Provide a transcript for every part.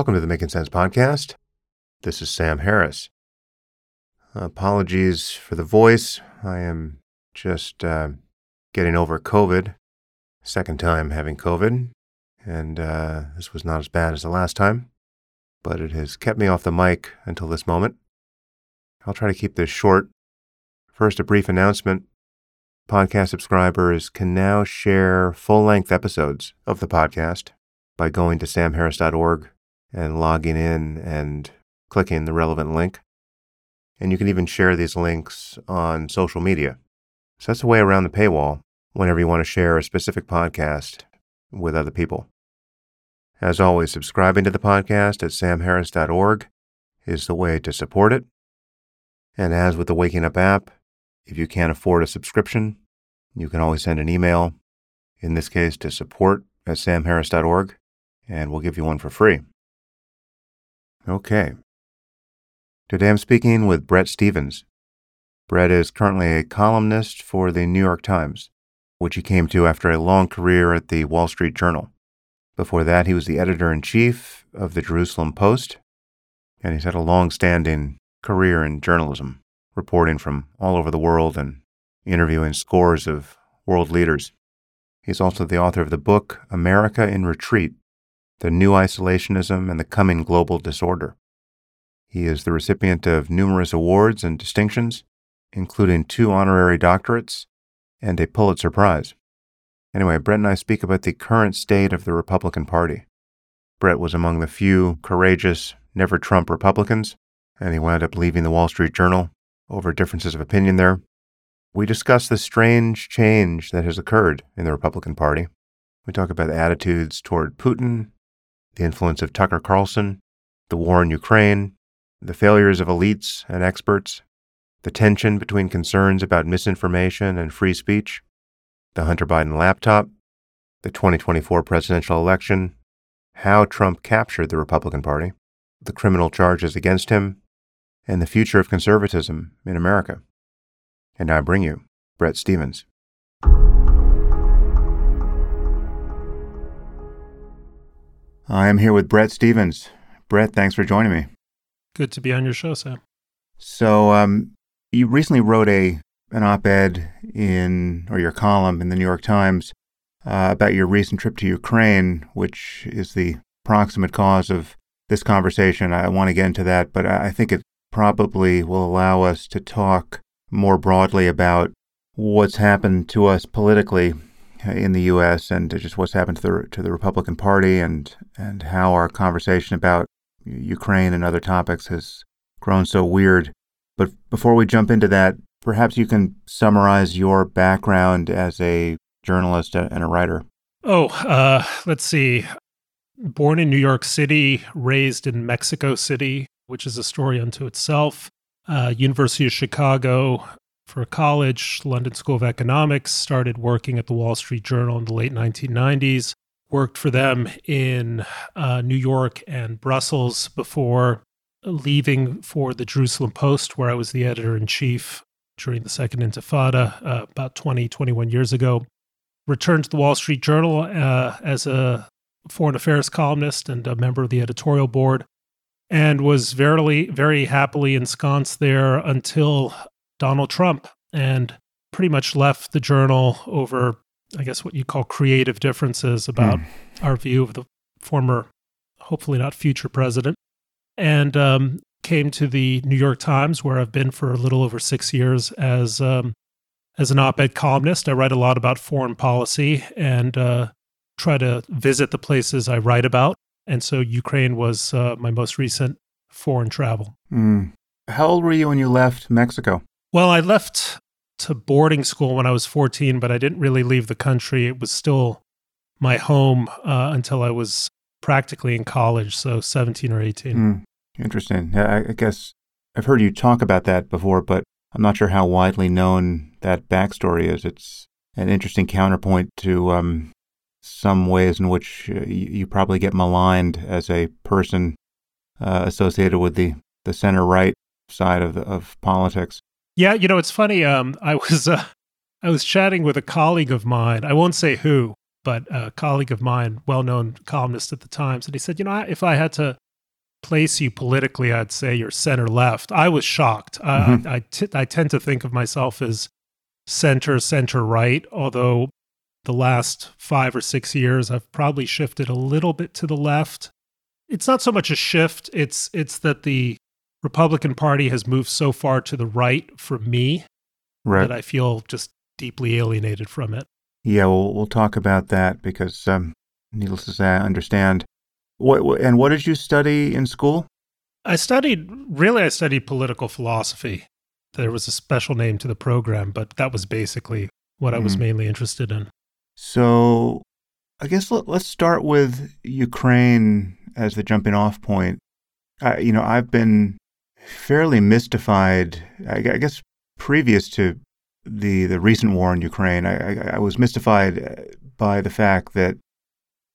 Welcome to the Making Sense podcast. This is Sam Harris. Apologies for the voice. I am just uh, getting over COVID, second time having COVID, and uh, this was not as bad as the last time, but it has kept me off the mic until this moment. I'll try to keep this short. First, a brief announcement. Podcast subscribers can now share full length episodes of the podcast by going to samharris.org and logging in and clicking the relevant link. And you can even share these links on social media. So that's a way around the paywall whenever you want to share a specific podcast with other people. As always, subscribing to the podcast at samharris.org is the way to support it. And as with the Waking Up app, if you can't afford a subscription, you can always send an email, in this case to support at samharris.org, and we'll give you one for free. Okay. Today I'm speaking with Bret Stephens. Bret is currently a columnist for the New York Times, which he came to after a long career at the Wall Street Journal. Before that, he was the editor in chief of the Jerusalem Post, and he's had a long standing career in journalism, reporting from all over the world and interviewing scores of world leaders. He's also the author of the book America in Retreat the New Isolationism and the Coming Global Disorder. He is the recipient of numerous awards and distinctions, including two honorary doctorates and a Pulitzer Prize. Anyway, Bret and I speak about the current state of the Republican Party. Bret was among the few courageous, never Trump Republicans, and he wound up leaving the Wall Street Journal over differences of opinion there. We discuss the strange change that has occurred in the Republican Party. We talk about attitudes toward Putin the influence of Tucker Carlson, the war in Ukraine, the failures of elites and experts, the tension between concerns about misinformation and free speech, the Hunter Biden laptop, the 2024 presidential election, how Trump captured the Republican Party, the criminal charges against him, and the future of conservatism in America. And I bring you Bret Stephens. I am here with Bret Stephens. Bret, thanks for joining me. Good to be on your show, Sam. So, um, you recently wrote a an op-ed in or your column in the New York Times uh, about your recent trip to Ukraine, which is the proximate cause of this conversation. I want to get into that, but I think it probably will allow us to talk more broadly about what's happened to us politically in the U.S. and just what's happened to the to the Republican Party and and how our conversation about Ukraine and other topics has grown so weird. But before we jump into that, perhaps you can summarize your background as a journalist and a writer. Oh, uh, let's see. Born in New York City, raised in Mexico City, which is a story unto itself. Uh, University of Chicago, for college, London School of Economics, started working at the Wall Street Journal in the late 1990s, worked for them in uh, New York and Brussels before leaving for the Jerusalem Post, where I was the editor in chief during the Second Intifada uh, about 20, 21 years ago. Returned to the Wall Street Journal uh, as a foreign affairs columnist and a member of the editorial board and was very, very happily ensconced there until Donald Trump and pretty much left the journal over, I guess, what you call creative differences about mm. our view of the former, hopefully not future president, and um, came to the New York Times, where I've been for a little over six years as um, as an op-ed columnist. I write a lot about foreign policy and uh, try to visit the places I write about. And so Ukraine was uh, my most recent foreign travel. Mm. How old were you when you left Mexico? Well, I left to boarding school when I was 14, but I didn't really leave the country. It was still my home uh, until I was practically in college, so 17 or 18. Mm, interesting. I, I guess I've heard you talk about that before, but I'm not sure how widely known that backstory is. It's an interesting counterpoint to um, some ways in which uh, you, you, probably get maligned as a person uh, associated with the, the center right side of, of politics. Yeah, you know, it's funny. Um, I was uh, I was chatting with a colleague of mine. I won't say who, but a colleague of mine, well known columnist at the Times, and he said, You know, if I had to place you politically, I'd say you're center left. I was shocked. Mm-hmm. I, I, t- I tend to think of myself as center, center right, although the last five or six years, I've probably shifted a little bit to the left. It's not so much a shift, it's, it's that the Republican Party has moved so far to the right for me right. that I feel just deeply alienated from it. Yeah, we'll, we'll talk about that because, um, needless to say, I understand. What, and what did you study in school? I studied, really, I studied political philosophy. There was a special name to the program, but that was basically what mm. I was mm-hmm. mainly interested in. So I guess let, us start with Ukraine as the jumping off point. I, you know, I've been fairly mystified, I, guess, previous to the, the recent war in Ukraine. I, I, I was mystified uh, by the fact that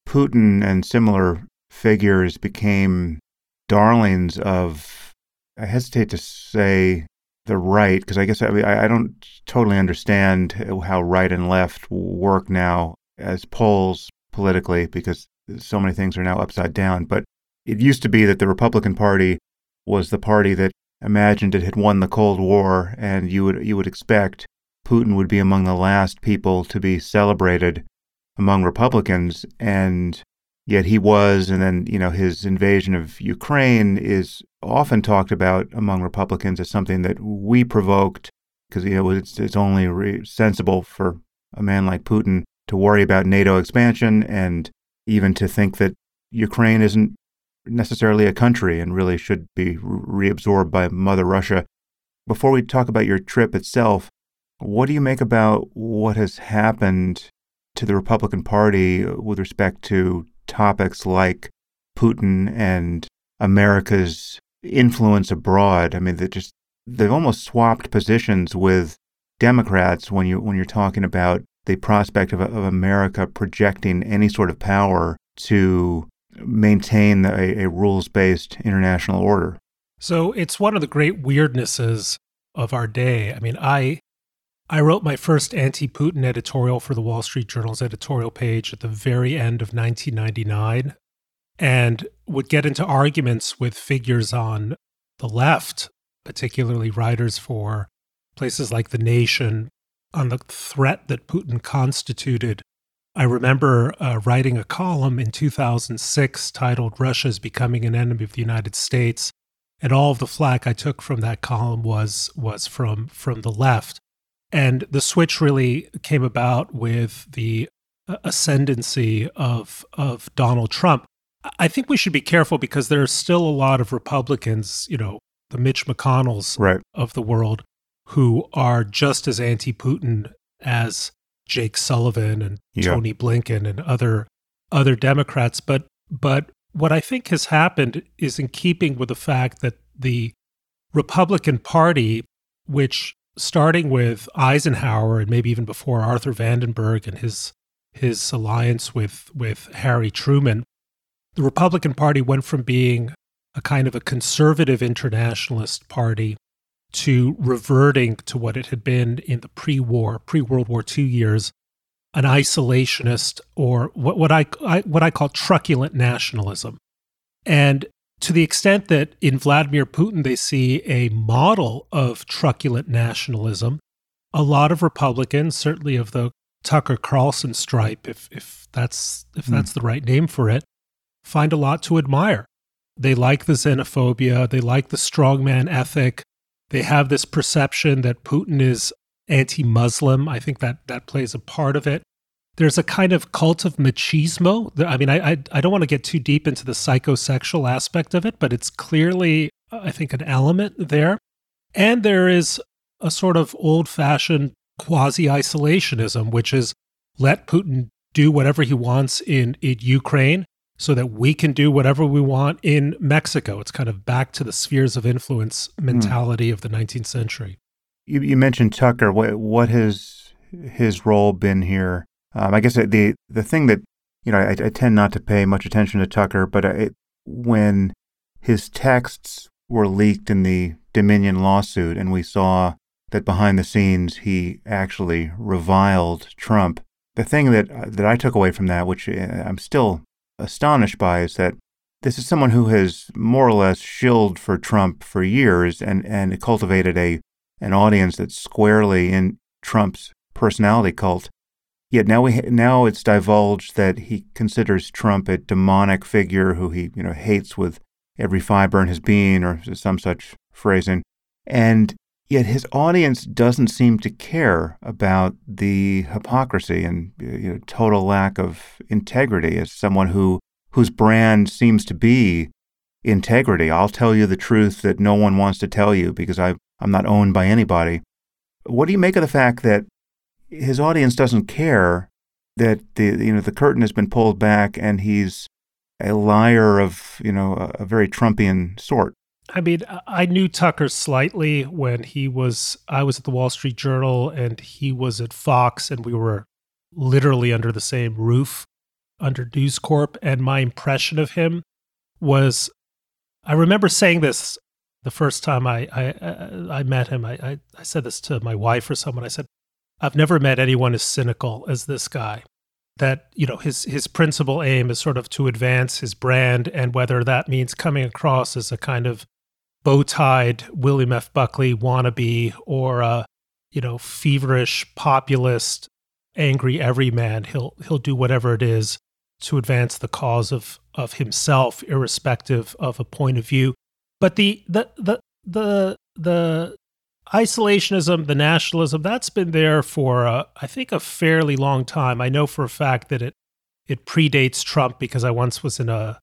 Putin and similar figures became darlings of, I hesitate to say the right, because I guess I, I, don't totally understand how right and left work now as poles politically, because so many things are now upside down. But it used to be that the Republican Party was the party that imagined it had won the Cold War, and you would you would expect Putin would be among the last people to be celebrated among Republicans, and yet he was. And then you know his invasion of Ukraine is often talked about among Republicans as something that we provoked, because you know it's it's only re- sensible for a man like Putin to worry about NATO expansion and even to think that Ukraine isn't necessarily a country and really should be reabsorbed by Mother Russia. Before we talk about your trip itself, what do you make about what has happened to the Republican Party with respect to topics like Putin and America's influence abroad? I mean, they just they've almost swapped positions with Democrats when you when you're talking about the prospect of, of America projecting any sort of power to maintain a, a rules based international order. So it's one of the great weirdnesses of our day. I mean, I I wrote my first anti Putin editorial for the Wall Street Journal's editorial page at the very end of 1999 and would get into arguments with figures on the left, particularly writers for places like The Nation, on the threat that Putin constituted I remember uh, writing a column in 2006 titled Russia is Becoming an Enemy of the United States. And all of the flack I took from that column was, was from, from the left. And the switch really came about with the uh, ascendancy of, of Donald Trump. I think we should be careful because there are still a lot of Republicans, you know, the Mitch McConnells right. of the world, who are just as anti Putin as Jake Sullivan and yeah. Tony Blinken and other other Democrats. But but what I think has happened is in keeping with the fact that the Republican Party, which starting with Eisenhower and maybe even before Arthur Vandenberg and his his alliance with with Harry Truman, the Republican Party went from being a kind of a conservative internationalist party to reverting to what it had been in the pre-war, pre-World War II years, an isolationist or what, what I, I what I call truculent nationalism. And to the extent that in Vladimir Putin they see a model of truculent nationalism, a lot of Republicans, certainly of the Tucker Carlson stripe, if if that's if that's mm. the right name for it, find a lot to admire. They like the xenophobia, they like the strongman ethic, they have this perception that Putin is anti Muslim. I think that that plays a part of it. There's a kind of cult of machismo. I mean, I, I, I don't want to get too deep into the psychosexual aspect of it, but it's clearly, I think, an element there. And there is a sort of old fashioned quasi isolationism, which is let Putin do whatever he wants in, in Ukraine so that we can do whatever we want in Mexico. It's kind of back to the spheres of influence hmm. mentality mm. of the 19th century. You, you, mentioned Tucker. What, what has his role been here? Um, I guess the the thing that you know I, I, tend not to pay much attention to Tucker, but I, when his texts were leaked in the Dominion lawsuit, and we saw that behind the scenes he actually reviled Trump the thing that that I took away from that, which uh, I'm still astonished by, is that this is someone who has more or less shilled for Trump for years and and cultivated a an audience that's squarely in Trump's personality cult. Yet now we now it's divulged that he considers Trump a demonic figure who he you know hates with every fiber in his being, or some such phrasing. And Yet his audience doesn't seem to care about the hypocrisy and you know, total lack of integrity as someone who whose brand seems to be integrity. I'll tell you the truth that no one wants to tell you because I, I'm not owned by anybody. What do you make of the fact that his audience doesn't care that the you know the curtain has been pulled back and he's a liar of you know a, a very Trumpian sort? I mean, I knew Tucker slightly when he was, I was at the Wall Street Journal and he was at Fox, and we were literally under the same roof under News Corp. And my impression of him was I remember saying this the first time I, I, I met him. I, I, I said this to my wife or someone. I said, I've never met anyone as cynical as this guy that you know his his principal aim is sort of to advance his brand and whether that means coming across as a kind of bow-tied William F. Buckley wannabe or a you know feverish populist, angry everyman. He'll he'll do whatever it is to advance the cause of of himself, irrespective of a point of view. But the the the the the isolationism, the nationalism, that's been there for uh, I think a fairly long time. I know for a fact that it it predates Trump because I once was in a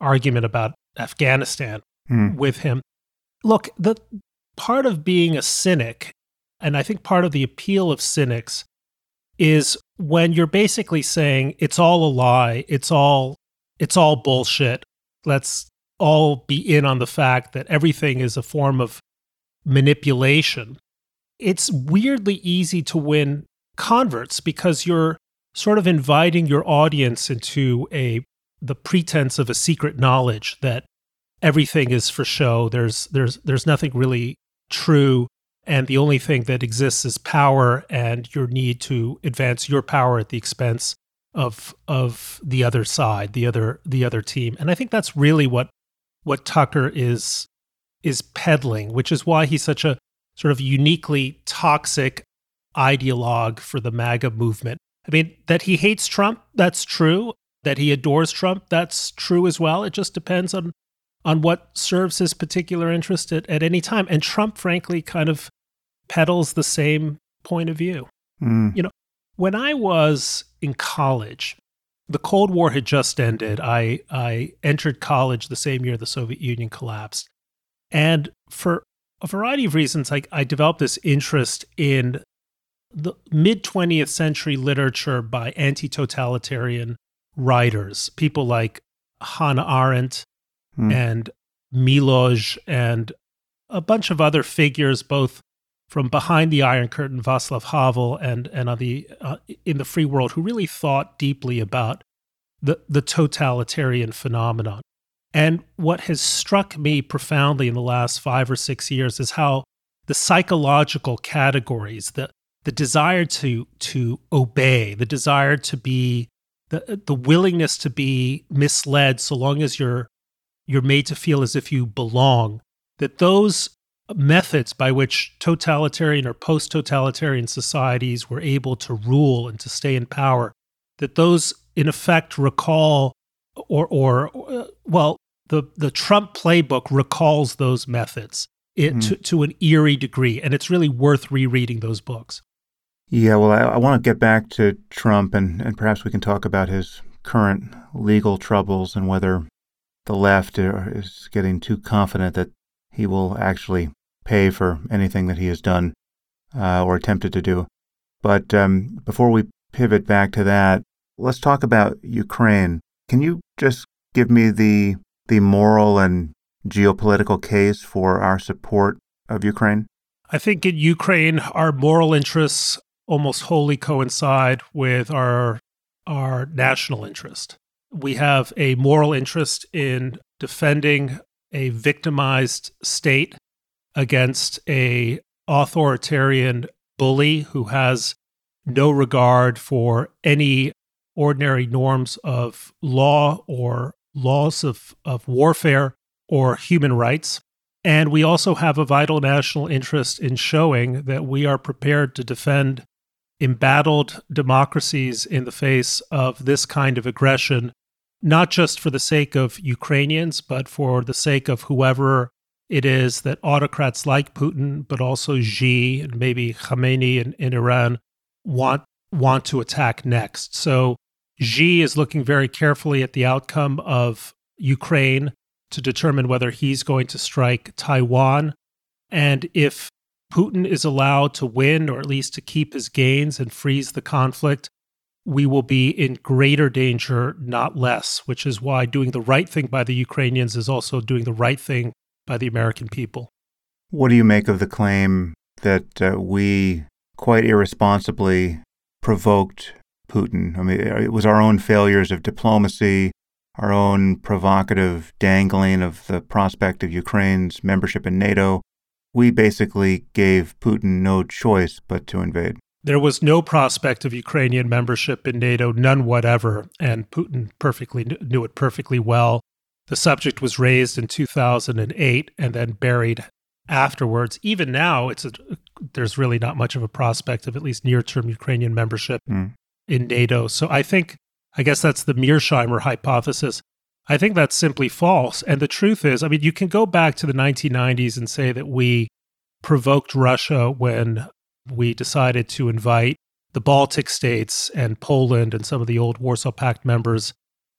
argument about Afghanistan hmm. with him look, the part of being a cynic, and I think part of the appeal of cynics is when you're basically saying it's all a lie, it's all it's all bullshit. Let's all be in on the fact that everything is a form of manipulation. It's weirdly easy to win converts because you're sort of inviting your audience into a the pretense of a secret knowledge that everything is for show. There's there's there's nothing really true and the only thing that exists is power and your need to advance your power at the expense of of the other side, the other the other team. And I think that's really what what Tucker is is peddling, which is why he's such a sort of uniquely toxic ideologue for the MAGA movement. I mean, that he hates Trump, that's true. That he adores Trump, that's true as well. It just depends on on what serves his particular interest at, at any time. And Trump, frankly, kind of peddles the same point of view. Mm. You know, when I was in college, the Cold War had just ended. I, I entered college the same year the Soviet Union collapsed. And for a variety of reasons, I, I developed this interest in the mid 20th century literature by anti totalitarian writers, people like Hannah Arendt, mm. and Milosz and a bunch of other figures, both from behind the Iron Curtain, Václav Havel, and and on the uh, in the free world, who really thought deeply about the the totalitarian phenomenon. And what has struck me profoundly in the last five or six years is how the psychological categories, the the desire to to obey, the desire to be the the willingness to be misled so long as you're you're made to feel as if you belong, that those methods by which totalitarian or post totalitarian societies were able to rule and to stay in power, that those in effect recall or, or, uh, well, the, the Trump playbook recalls those methods it, mm. to, to an eerie degree. And it's really worth rereading those books. Yeah, well, I, I want to get back to Trump and, and perhaps we can talk about his current legal troubles and whether the left is getting too confident that he will actually pay for anything that he has done uh, or attempted to do. But um, before we pivot back to that, let's talk about Ukraine. Can you just give me the the moral and geopolitical case for our support of Ukraine? I think in Ukraine, our moral interests almost wholly coincide with our our national interest we have a moral interest in defending a victimized state against a authoritarian bully who has no regard for any ordinary norms of law or laws of, of warfare or human rights. And we also have a vital national interest in showing that we are prepared to defend embattled democracies in the face of this kind of aggression, not just for the sake of Ukrainians, but for the sake of whoever it is that autocrats like Putin, but also Xi and maybe Khamenei in, in Iran want want to attack next. So Xi is looking very carefully at the outcome of Ukraine to determine whether he's going to strike Taiwan. And if Putin is allowed to win, or at least to keep his gains and freeze the conflict, we will be in greater danger, not less, which is why doing the right thing by the Ukrainians is also doing the right thing by the American people. What do you make of the claim that uh, we quite irresponsibly provoked Putin? I mean, it was our own failures of diplomacy, our own provocative dangling of the prospect of Ukraine's membership in NATO. We basically gave Putin no choice but to invade. There was no prospect of Ukrainian membership in NATO, none whatever, and Putin perfectly knew it perfectly well. The subject was raised in 2008 and then buried afterwards. Even now, it's a, there's really not much of a prospect of at least near-term Ukrainian membership mm. in NATO. So I think I guess that's the Mearsheimer hypothesis. I think that's simply false. And the truth is, I mean, you can go back to the 1990s and say that we provoked Russia when we decided to invite the Baltic states and Poland and some of the old Warsaw Pact members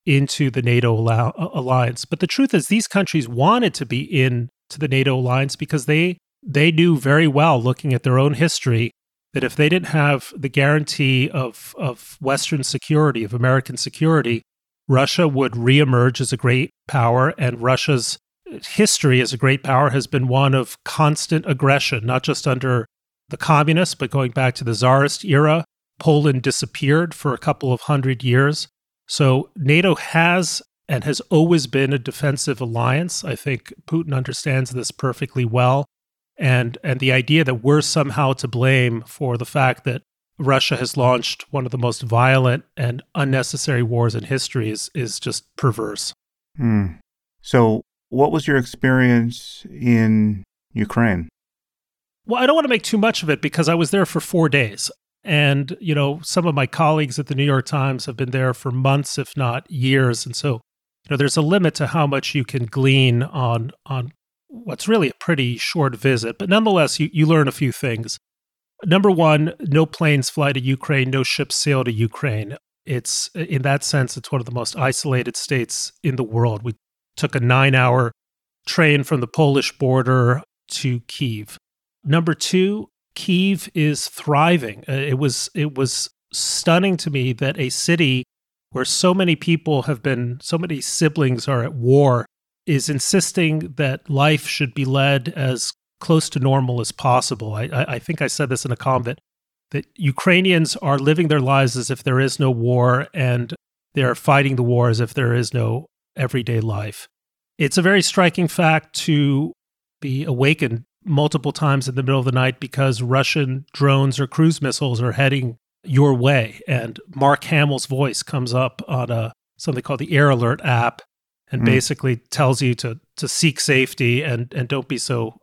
into the NATO uh, alliance. But the truth is, these countries wanted to be in to the NATO alliance because they they knew very well, looking at their own history, that if they didn't have the guarantee of, of Western security, of American security, Russia would reemerge as a great power. And Russia's history as a great power has been one of constant aggression, not just under the communists, but going back to the czarist era. Poland disappeared for a couple of hundred years. So NATO has and has always been a defensive alliance. I think Putin understands this perfectly well and and the idea that we're somehow to blame for the fact that Russia has launched one of the most violent and unnecessary wars in history is is just perverse. Hmm. So, what was your experience in Ukraine? Well, I don't want to make too much of it because I was there for 4 days. And, you know, some of my colleagues at the New York Times have been there for months if not years, and so you know, there's a limit to how much you can glean on on what's really a pretty short visit, but nonetheless, you, you learn a few things. Number one, no planes fly to Ukraine, no ships sail to Ukraine. It's in that sense, it's one of the most isolated states in the world. We took a nine hour train from the Polish border to Kiev. Number two, Kiev is thriving. Uh, it was it was stunning to me that a city where so many people have been, so many siblings are at war is insisting that life should be led as close to normal as possible. I, I, think I said this in a column that that Ukrainians are living their lives as if there is no war, and they're fighting the war as if there is no everyday life. It's a very striking fact to be awakened multiple times in the middle of the night because Russian drones or cruise missiles are heading your way, and Mark Hamill's voice comes up on a something called the Air Alert app, and mm. basically tells you to to seek safety and and don't be so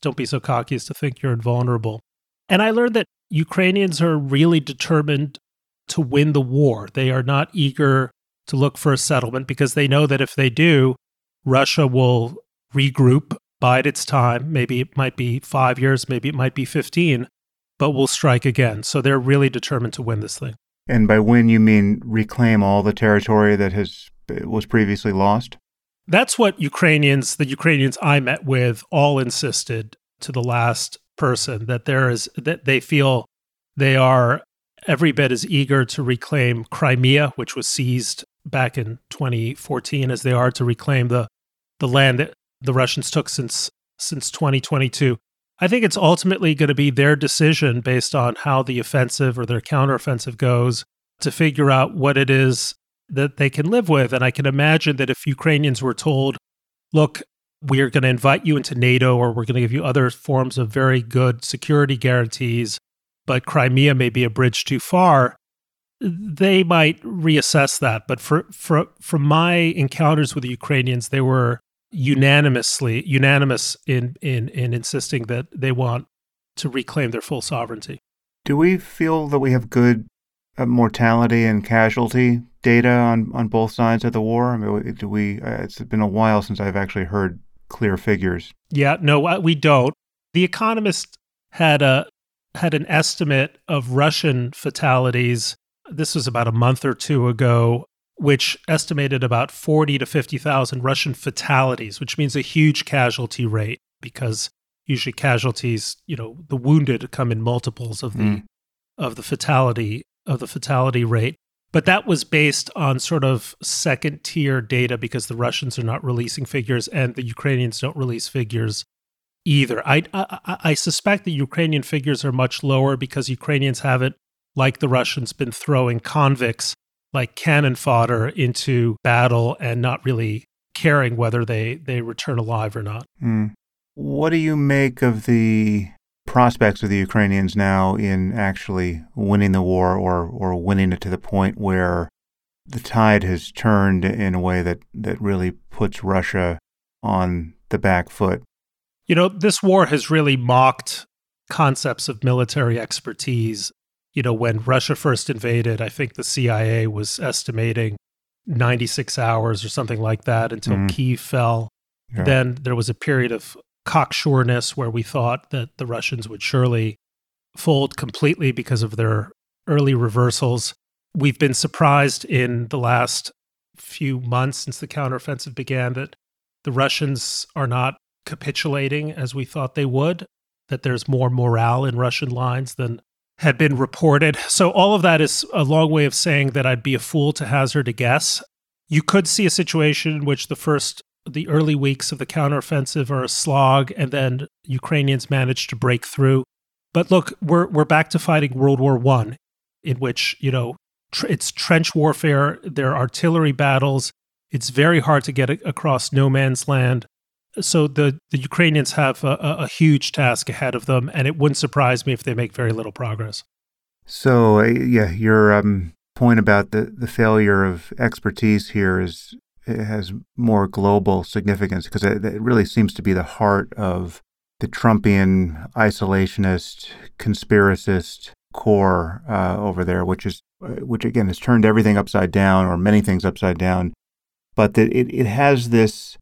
don't be so cocky as to think you're invulnerable. And I learned that Ukrainians are really determined to win the war. They are not eager to look for a settlement because they know that if they do, Russia will regroup, bide its time. Maybe it might be five years, maybe it might be 15, but we'll strike again. So they're really determined to win this thing. And by win, you mean reclaim all the territory that has was previously lost? That's what Ukrainians, the Ukrainians I met with, all insisted to the last person that there is that they feel they are every bit as eager to reclaim Crimea, which was seized back in 2014, as they are to reclaim the the land that the Russians took since since 2022. I think it's ultimately going to be their decision based on how the offensive or their counteroffensive goes to figure out what it is that they can live with. And I can imagine that if Ukrainians were told, look, we are going to invite you into NATO or we're going to give you other forms of very good security guarantees, but Crimea may be a bridge too far, they might reassess that. But for, for from my encounters with the Ukrainians, they were unanimously unanimous in in in insisting that they want to reclaim their full sovereignty. Do we feel that we have good uh, mortality and casualty data on on both sides of the war? I mean, do we? Uh, it's been a while since I've actually heard clear figures. Yeah, no, uh, we don't. The Economist had a had an estimate of Russian fatalities. This was about a month or two ago, which estimated about 40 to 50,000 Russian fatalities, which means a huge casualty rate because usually casualties, you know, the wounded come in multiples of the mm. of the fatality of the fatality rate. But that was based on sort of second tier data because the Russians are not releasing figures and the Ukrainians don't release figures either. I, I, I suspect the Ukrainian figures are much lower because Ukrainians haven't, like the Russians, been throwing convicts like cannon fodder into battle and not really caring whether they, they return alive or not. Mm. What do you make of the prospects of the Ukrainians now in actually winning the war or, or winning it to the point where the tide has turned in a way that, that really puts Russia on the back foot? You know, this war has really mocked concepts of military expertise. You know, when Russia first invaded, I think the CIA was estimating 96 hours or something like that until mm. Kiev fell. Yeah. Then there was a period of cocksureness where we thought that the Russians would surely fold completely because of their early reversals. We've been surprised in the last few months since the counteroffensive began that the Russians are not capitulating as we thought they would, that there's more morale in Russian lines than had been reported. So, all of that is a long way of saying that I'd be a fool to hazard a guess. You could see a situation in which the first the early weeks of the counteroffensive are a slog, and then Ukrainians manage to break through. But look, we're we're back to fighting World War One, in which you know tr- it's trench warfare. There are artillery battles. It's very hard to get across no man's land. So the the Ukrainians have a, a, huge task ahead of them, and it wouldn't surprise me if they make very little progress. So uh, yeah, your um, point about the the failure of expertise here is it has more global significance because it, it really seems to be the heart of the Trumpian isolationist, conspiracist core uh, over there, which is uh, which again has turned everything upside down or many things upside down. But that it, it has this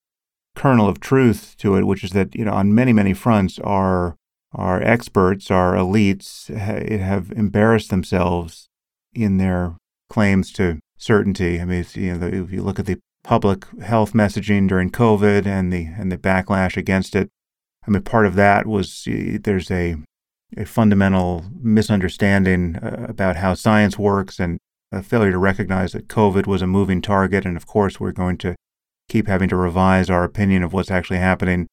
kernel of truth to it, which is that you know on many many fronts our our experts, our elites ha- have embarrassed themselves in their claims to certainty. I mean, you know, if you look at the public health messaging during COVID and the and the backlash against it. I mean, part of that was there's a a fundamental misunderstanding uh, about how science works and a failure to recognize that COVID was a moving target. And of course, we're going to keep having to revise our opinion of what's actually happening.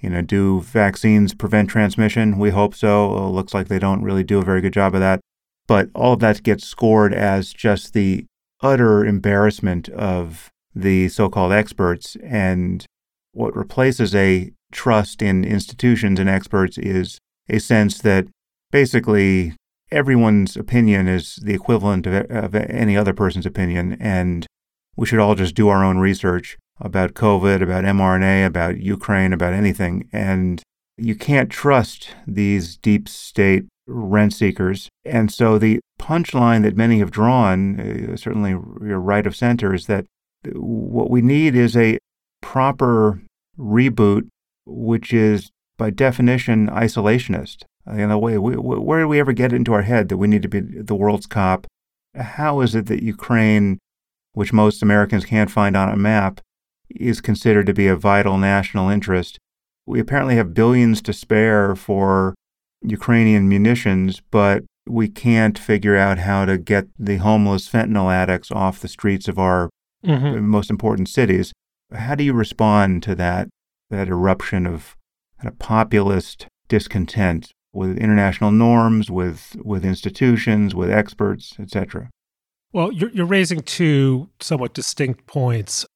You know, do vaccines prevent transmission? We hope so. It looks like they don't really do a very good job of that. But all of that gets scored as just the utter embarrassment of the so called experts. And what replaces a trust in institutions and experts is a sense that basically everyone's opinion is the equivalent of, of any other person's opinion. And we should all just do our own research about COVID, about mRNA, about Ukraine, about anything. And you can't trust these deep state rent seekers. And so the punchline that many have drawn, uh, certainly right of center, is that what we need is a proper reboot, which is by definition isolationist. In a way, where do we ever get into our head that we need to be the world's cop? How is it that Ukraine, which most Americans can't find on a map, is considered to be a vital national interest? We apparently have billions to spare for Ukrainian munitions, but we can't figure out how to get the homeless fentanyl addicts off the streets of our mm-hmm. most important cities. How do you respond to that that eruption of kind of populist discontent with international norms, with with institutions, with experts, etc.? Well, you're, you're raising two somewhat distinct points.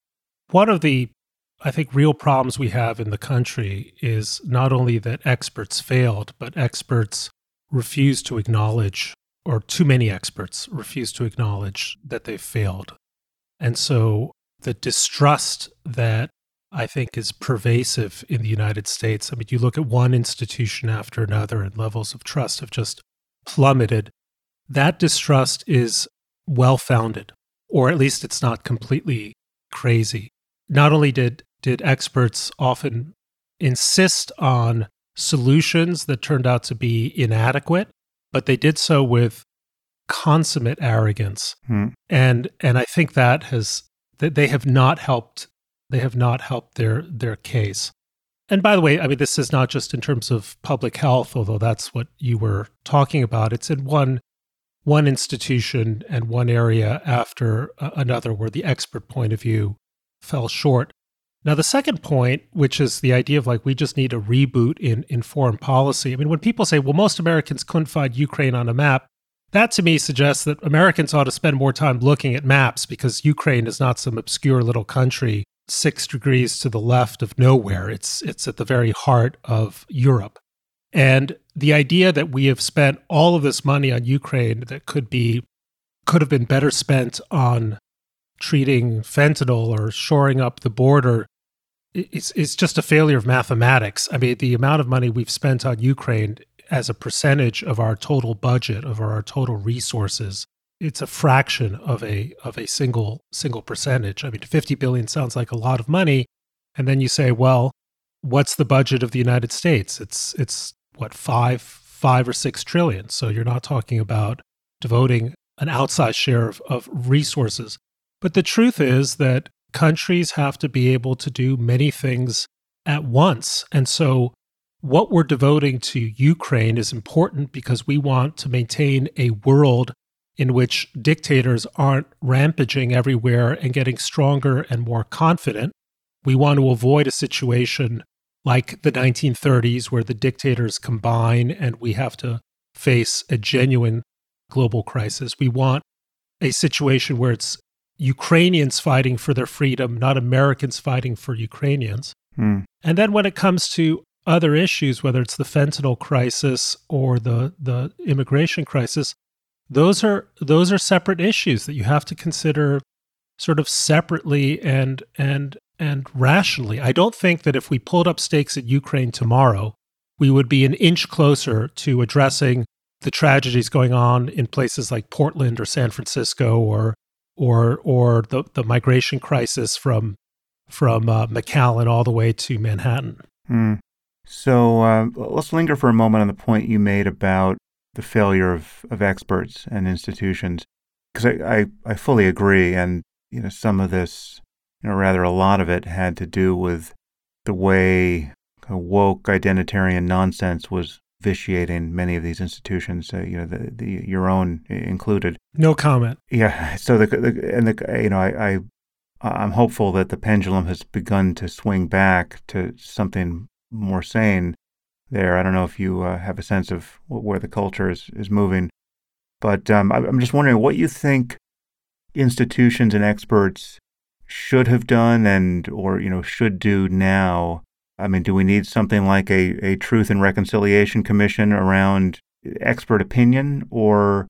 One of the I think real problems we have in the country is not only that experts failed, but experts refuse to acknowledge, or too many experts refuse to acknowledge that they've failed. And so the distrust that I think is pervasive in the United States. I mean, you look at one institution after another, and levels of trust have just plummeted. That distrust is well founded, or at least it's not completely crazy. Not only did, did experts often insist on solutions that turned out to be inadequate, but they did so with consummate arrogance. Hmm. And and I think that has that they have not helped they have not helped their their case. And by the way, I mean this is not just in terms of public health, although that's what you were talking about. It's in one one institution and one area after another where the expert point of view fell short. Now, the second point, which is the idea of like we just need a reboot in, in foreign policy. I mean, when people say, well, most Americans couldn't find Ukraine on a map, that to me suggests that Americans ought to spend more time looking at maps because Ukraine is not some obscure little country six degrees to the left of nowhere. It's, it's at the very heart of Europe. And the idea that we have spent all of this money on Ukraine that could be could have been better spent on treating fentanyl or shoring up the border it's, it's just a failure of mathematics. I mean, the amount of money we've spent on Ukraine as a percentage of our total budget, of our total resources, it's a fraction of a of a single single percentage. I mean, 50 billion sounds like a lot of money, and then you say, well, what's the budget of the United States? It's it's what five five or six trillion. So you're not talking about devoting an outsized share of, of resources. But the truth is that countries have to be able to do many things at once. And so, what we're devoting to Ukraine is important because we want to maintain a world in which dictators aren't rampaging everywhere and getting stronger and more confident. We want to avoid a situation like the 1930s where the dictators combine and we have to face a genuine global crisis. We want a situation where it's Ukrainians fighting for their freedom, not Americans fighting for Ukrainians. Hmm. And then when it comes to other issues, whether it's the fentanyl crisis or the, the immigration crisis, those are those are separate issues that you have to consider sort of separately and and and rationally. I don't think that if we pulled up stakes at Ukraine tomorrow, we would be an inch closer to addressing the tragedies going on in places like Portland or San Francisco or or or the, the migration crisis from from uh, McAllen all the way to Manhattan. Hmm. So uh, let's linger for a moment on the point you made about the failure of, of experts and institutions, because I, I, I fully agree, and you know some of this, you know, rather a lot of it had to do with the way woke identitarian nonsense was vitiating many of these institutions, uh, you know, the, the your own included. No comment. Yeah. So the, the and the you know I, I I'm hopeful that the pendulum has begun to swing back to something more sane. There, I don't know if you uh, have a sense of where the culture is is moving, but um, I'm just wondering what you think institutions and experts should have done and or you know should do now I mean, do we need something like a, a Truth and Reconciliation Commission around expert opinion? Or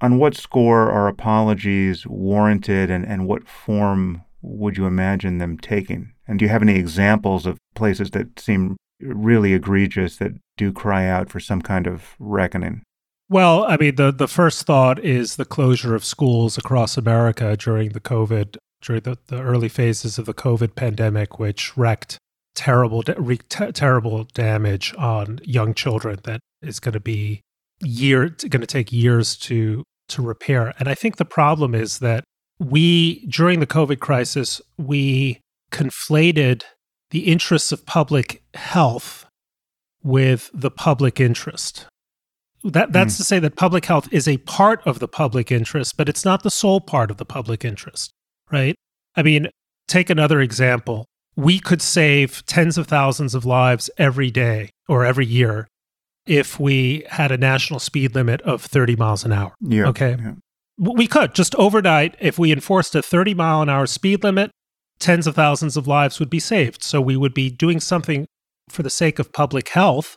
on what score are apologies warranted and, and what form would you imagine them taking? And do you have any examples of places that seem really egregious that do cry out for some kind of reckoning? Well, I mean, the, the first thought is the closure of schools across America during the COVID, during the, the early phases of the COVID pandemic, which wrecked terrible, te- terrible damage on young children that is going to be year going to take years to to repair. And I think the problem is that we during the COVID crisis we conflated the interests of public health with the public interest. That that's mm. to say that public health is a part of the public interest, but it's not the sole part of the public interest, right? I mean, take another example we could save tens of thousands of lives every day or every year if we had a national speed limit of 30 miles an hour. Yeah. Okay. Yeah. We could just overnight, if we enforced a 30 mile an hour speed limit, tens of thousands of lives would be saved. So we would be doing something for the sake of public health,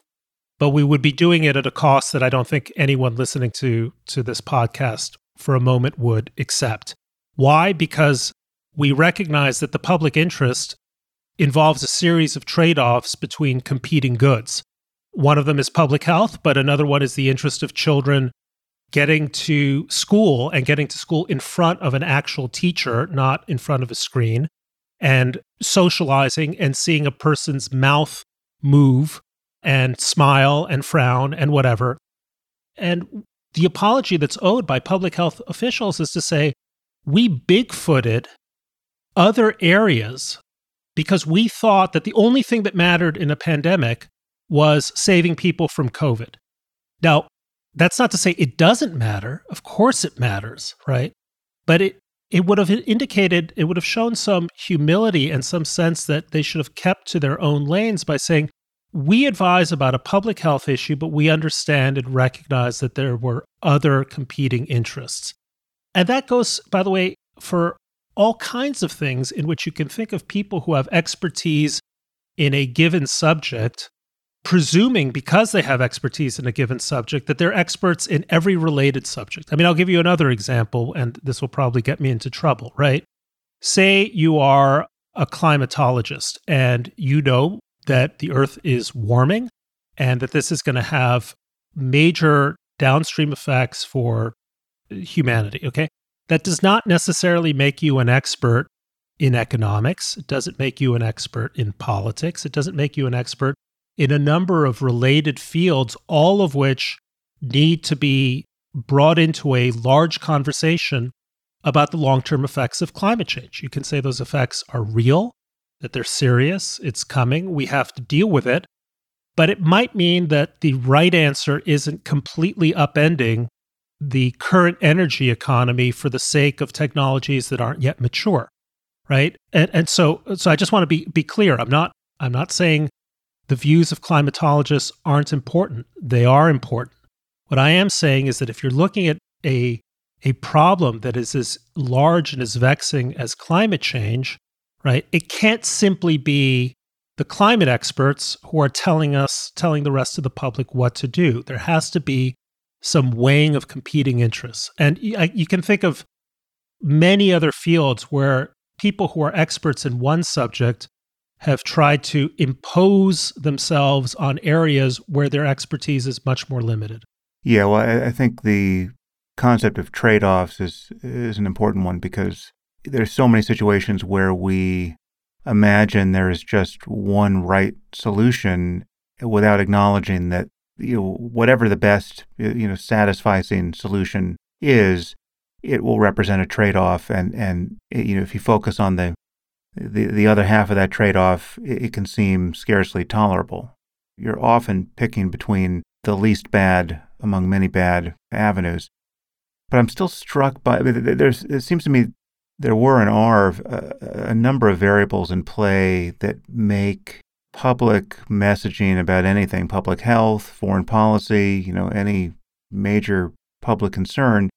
but we would be doing it at a cost that I don't think anyone listening to to this podcast for a moment would accept. Why? Because we recognize that the public interest involves a series of trade-offs between competing goods. One of them is public health, but another one is the interest of children getting to school and getting to school in front of an actual teacher, not in front of a screen, and socializing and seeing a person's mouth move and smile and frown and whatever. And the apology that's owed by public health officials is to say, we bigfooted other areas because we thought that the only thing that mattered in a pandemic was saving people from COVID. Now, that's not to say it doesn't matter. Of course it matters, right? But it it would have indicated it would have shown some humility and some sense that they should have kept to their own lanes by saying we advise about a public health issue, but we understand and recognize that there were other competing interests. And that goes, by the way, for all kinds of things in which you can think of people who have expertise in a given subject, presuming because they have expertise in a given subject that they're experts in every related subject. I mean, I'll give you another example, and this will probably get me into trouble, right? Say you are a climatologist and you know that the earth is warming and that this is going to have major downstream effects for humanity, okay? That does not necessarily make you an expert in economics. It doesn't make you an expert in politics. It doesn't make you an expert in a number of related fields, all of which need to be brought into a large conversation about the long term effects of climate change. You can say those effects are real, that they're serious, it's coming, we have to deal with it. But it might mean that the right answer isn't completely upending the current energy economy for the sake of technologies that aren't yet mature right? And and so so i just want to be be clear. I'm not i'm not saying the views of climatologists aren't important. They are important. What i am saying is that if you're looking at a a problem that is as large and as vexing as climate change right it can't simply be the climate experts who are telling us telling the rest of the public what to do. There has to be some weighing of competing interests. And you can think of many other fields where people who are experts in one subject have tried to impose themselves on areas where their expertise is much more limited. Yeah, well, I, think the concept of trade offs is, is an important one because there's so many situations where we imagine there is just one right solution without acknowledging that you know, whatever the best, uh, you know, satisfying solution is, it will represent a trade-off. And, and, eh, you know, if you focus on the, the, the other half of that trade-off, it, it can seem scarcely tolerable. You're often picking between the least bad among many bad avenues. But I'm still struck by, there's, it seems to me there were and are a, a number of variables in play that make public messaging about anything, public health, foreign policy, you know, any major public concern,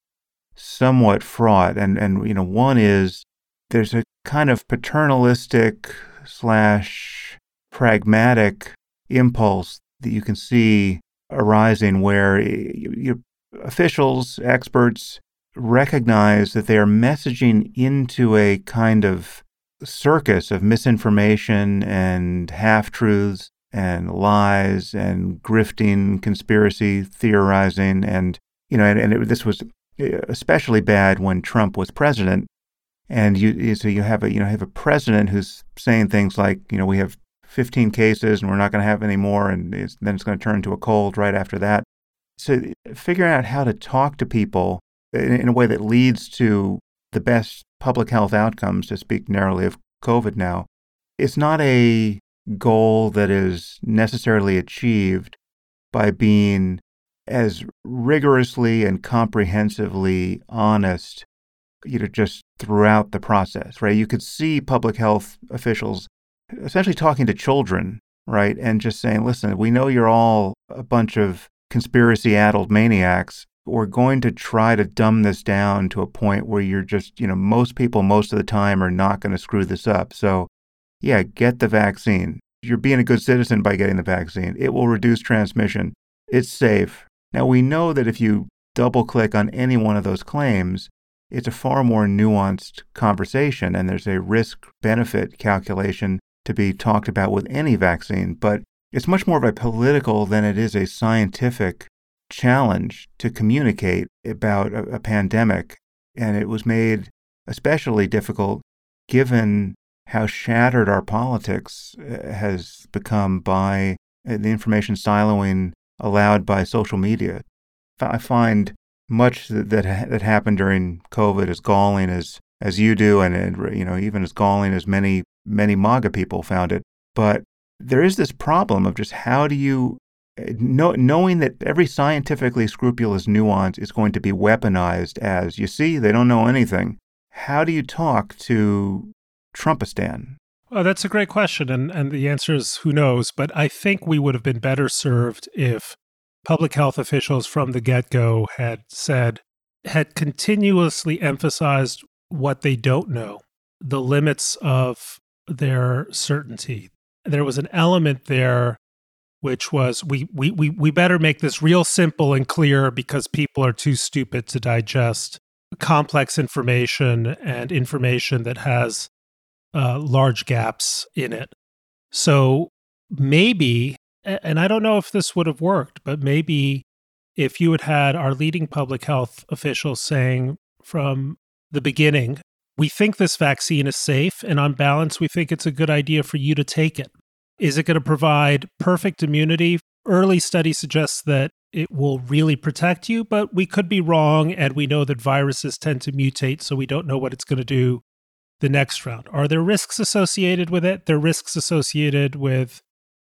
somewhat fraught. And, and you know, one is there's a kind of paternalistic slash pragmatic impulse that you can see arising where you, officials, experts recognize that they are messaging into a kind of circus of misinformation and half truths and lies and grifting, conspiracy theorizing, and you know, and, and it, this was uh, especially bad when Trump was president. And you, so you have a, you know, have a president who's saying things like, you know, we have 15 cases and we're not going to have any more, and it's, then it's going to turn into a cold right after that. So figuring out how to talk to people in, in a way that leads to the best public health outcomes, to speak narrowly of COVID now, it's not a goal that is necessarily achieved by being as rigorously and comprehensively honest, you know, just throughout the process, right? You could see public health officials essentially talking to children, right? And just saying, listen, we know you're all a bunch of conspiracy addled maniacs, we're going to try to dumb this down to a point where you're just, you know, most people most of the time are not going to screw this up. So, yeah, get the vaccine. you're being a good citizen by getting the vaccine. It will reduce transmission. It's safe. Now, we know that if you double click on any one of those claims, it's a far more nuanced conversation, and there's a risk benefit calculation to be talked about with any vaccine. But it's much more of a political than it is a scientific challenge to communicate about a, a pandemic. And it was made especially difficult given how shattered our politics uh, has become by uh, the information siloing allowed by social media. I find much that that, that happened during COVID as galling as as you do, and, and you know even as galling as many many MAGA people found it. But there is this problem of just how do you know, knowing that every scientifically scrupulous nuance is going to be weaponized as you see they don't know anything. How do you talk to Trumpistan? Well, that's a great question. And, and the answer is who knows. But I think we would have been better served if public health officials from the get go had said, had continuously emphasized what they don't know, the limits of their certainty. There was an element there which was we, we, we, we better make this real simple and clear because people are too stupid to digest complex information and information that has uh, large gaps in it. So maybe, and I don't know if this would have worked, but maybe if you had had our leading public health officials saying from the beginning, we think this vaccine is safe, and on balance, we think it's a good idea for you to take it. Is it going to provide perfect immunity? Early study suggests that it will really protect you, but we could be wrong. And we know that viruses tend to mutate, so we don't know what it's going to do the next round. Are there risks associated with it? There are risks associated with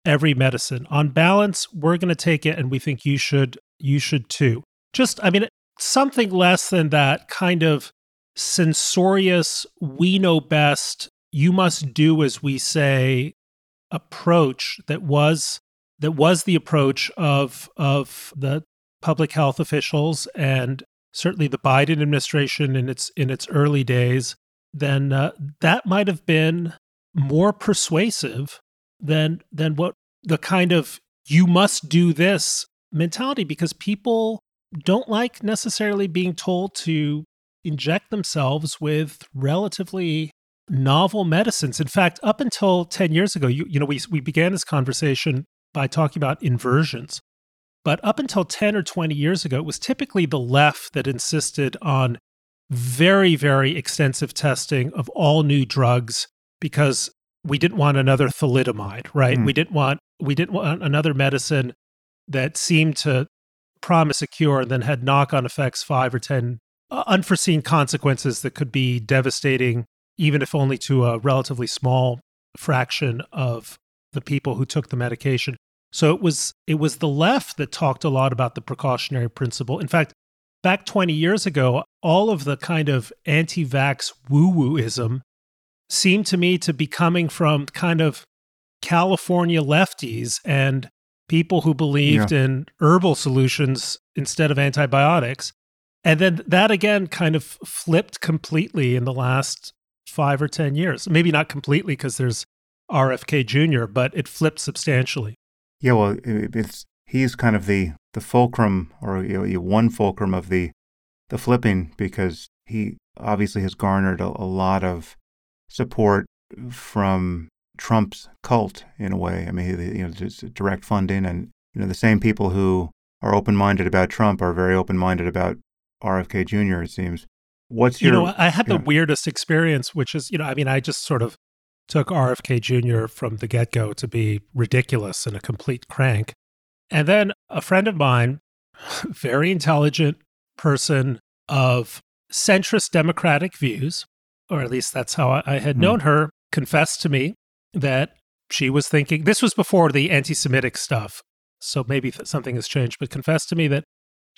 every medicine. On balance, we're going to take it and we think you should you should too. Just I mean something less than that kind of censorious we know best, you must do as we say approach that was that was the approach of of the public health officials and certainly the Biden administration in its in its early days, then uh, that might have been more persuasive than than what the kind of you must do this mentality because people don't like necessarily being told to inject themselves with relatively novel medicines. In fact, up until 10 years ago, you, you know, we, we began this conversation by talking about inversions. But up until 10 or 20 years ago, it was typically the left that insisted on very, very extensive testing of all new drugs because we didn't want another thalidomide, right? Mm. We didn't want we didn't want another medicine that seemed to promise a cure and then had knock-on effects, five or ten uh, unforeseen consequences that could be devastating, even if only to a relatively small fraction of the people who took the medication. So it was it was the left that talked a lot about the precautionary principle. In fact, back 20 years ago, all of the kind of anti-vax woo-wooism seemed to me to be coming from kind of California lefties and people who believed yeah. in herbal solutions instead of antibiotics. And then that again kind of flipped completely in the last five or 10 years. Maybe not completely because there's RFK Jr., but it flipped substantially. Yeah, well, it's he's kind of the the fulcrum or you know, one fulcrum of the the flipping because he obviously has garnered a, a lot of support from Trump's cult in a way. I mean, you know, just direct funding and you know the same people who are open-minded about Trump are very open-minded about RFK Jr. It seems. What's your? You know, I had the weirdest experience, which is, you know, I mean, I just sort of took RFK Jr. from the get go to be ridiculous and a complete crank. And then a friend of mine, very intelligent person of centrist democratic views, or at least that's how I had mm. known her, confessed to me that she was thinking this was before the anti Semitic stuff. So maybe something has changed, but confessed to me that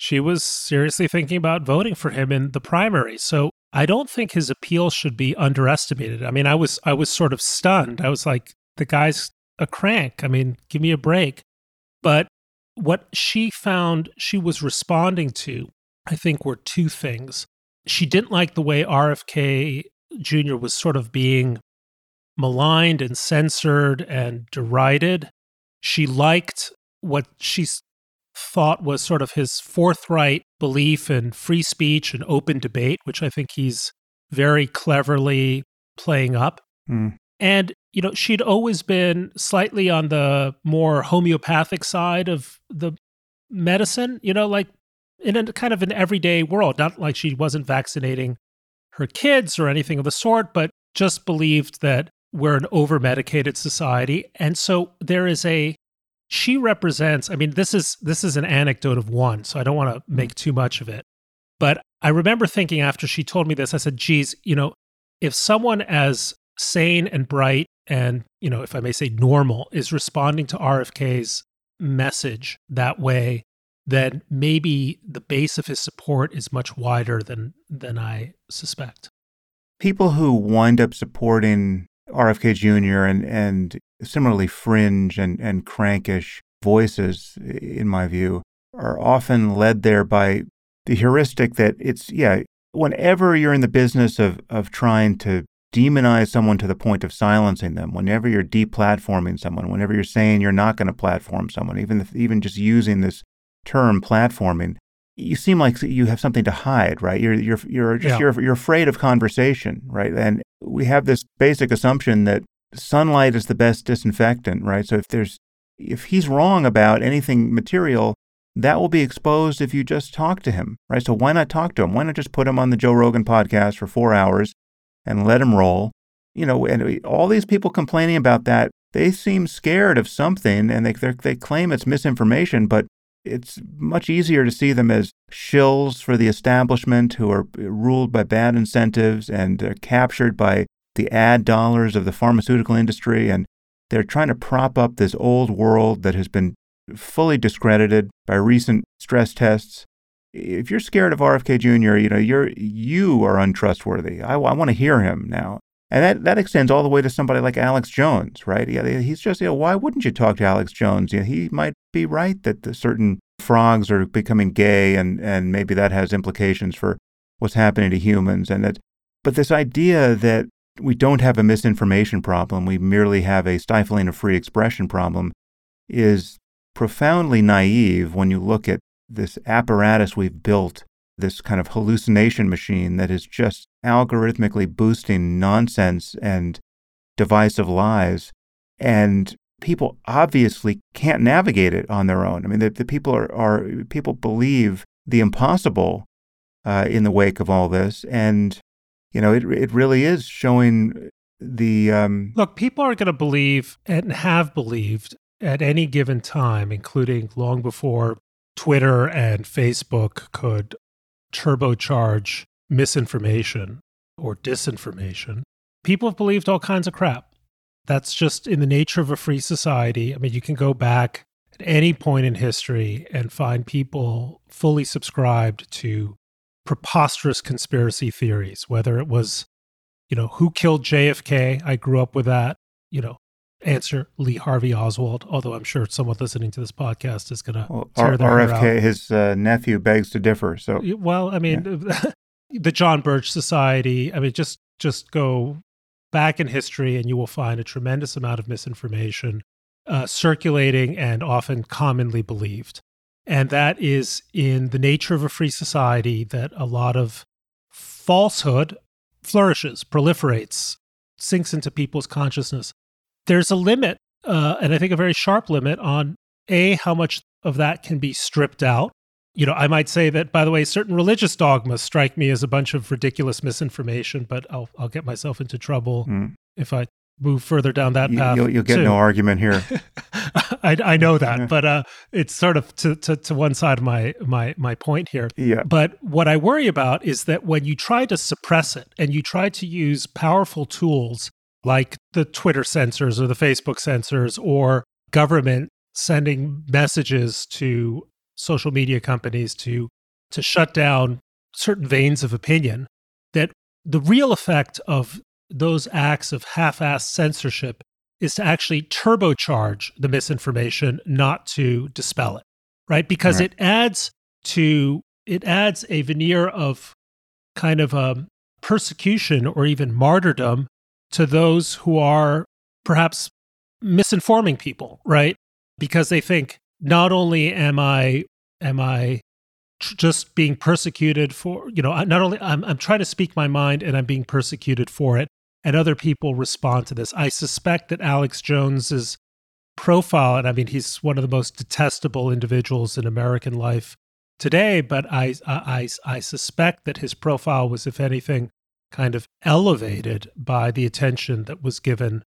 she was seriously thinking about voting for him in the primary. So I don't think his appeal should be underestimated. I mean, I was I was sort of stunned. I was like, the guy's a crank. I mean, give me a break. But what she found she was responding to, I think, were two things. She didn't like the way RFK Jr. was sort of being maligned and censored and derided. She liked what she thought was sort of his forthright belief in free speech and open debate, which I think he's very cleverly playing up. Mm. And, you know, she'd always been slightly on the more homeopathic side of the medicine, you know, like in a kind of an everyday world, not like she wasn't vaccinating her kids or anything of the sort, but just believed that we're an over medicated society. And so there is a she represents i mean this is this is an anecdote of one so i don't want to mm-hmm. make too much of it. But i remember thinking after she told me this i said geez you know if someone as sane and bright and you know if i may say normal is responding to rfk's message that way then maybe the base of his support is much wider than than i suspect. People who wind up supporting RFK Jr. and and similarly fringe and, and crankish voices, in my view, are often led there by the heuristic that it's, yeah, whenever you're in the business of, of trying to demonize someone to the point of silencing them, whenever you're deplatforming someone, whenever you're saying you're not going to platform someone, even if, even just using this term platforming, you seem like you have something to hide, right? You're you're you're just yeah. you're you're afraid of conversation, right? And we have this basic assumption that sunlight is the best disinfectant, right? So if there's if he's wrong about anything material, that will be exposed if you just talk to him, right? So why not talk to him? Why not just put him on the Joe Rogan podcast for 4 hours and let him roll? You know, and all these people complaining about that, they seem scared of something and they they claim it's misinformation, but it's much easier to see them as shills for the establishment who are ruled by bad incentives and are captured by the ad dollars of the pharmaceutical industry. And they're trying to prop up this old world that has been fully discredited by recent stress tests. If you're scared of RFK Jr., you know, you're, you are untrustworthy. I, I want to hear him now. And that, that extends all the way to somebody like Alex Jones, right? Yeah, he's just, you know, why wouldn't you talk to Alex Jones? You know, he might be right that certain frogs are becoming gay, and, and maybe that has implications for what's happening to humans. And that, but this idea that we don't have a misinformation problem, we merely have a stifling of free expression problem, is profoundly naive when you look at this apparatus we've built this kind of hallucination machine that is just algorithmically boosting nonsense and divisive lies. And people obviously can't navigate it on their own. I mean, the, the people are, are, people believe the impossible uh, in the wake of all this, and you know, it it really is showing the um... look. People are going to believe and have believed at any given time, including long before Twitter and Facebook could turbocharge misinformation or disinformation. People have believed all kinds of crap. That's just in the nature of a free society. I mean, you can go back at any point in history and find people fully subscribed to preposterous conspiracy theories, whether it was, you know, who killed JFK? I grew up with that. You know, answer Lee Harvey Oswald, although I'm sure someone listening to this podcast is going to well, tear their RFK, his uh, nephew, begs to differ. So, well, I mean, yeah. the John Birch Society. I mean, just just go back in history, and you will find a tremendous amount of misinformation uh, circulating and often commonly believed. And that is in the nature of a free society that a lot of falsehood flourishes, proliferates, sinks into people's consciousness there's a limit, uh, and I think a very sharp limit on a how much of that can be stripped out. You know, I might say that, by the way, certain religious dogmas strike me as a bunch of ridiculous misinformation, but I'll I'll get myself into trouble mm. if I move further down that path. You'll, you'll get too. no argument here. I, I know that, but uh, it's sort of to, to, to one side of my my my point here. Yeah. But what I worry about is that when you try to suppress it and you try to use powerful tools like the Twitter censors or the Facebook censors or government sending messages to social media companies to to shut down certain veins of opinion that the real effect of those acts of half-assed censorship is to actually turbocharge the misinformation not to dispel it right because right. it adds to it adds a veneer of kind of a um, persecution or even martyrdom to those who are perhaps misinforming people, right? Because they think not only am I am I tr- just being persecuted for, you know, not only I'm I'm trying to speak my mind and I'm being persecuted for it, and other people respond to this. I suspect that Alex Jones's profile, and I mean he's one of the most detestable individuals in American life today, but I I I suspect that his profile was, if anything, kind of elevated by the attention that was given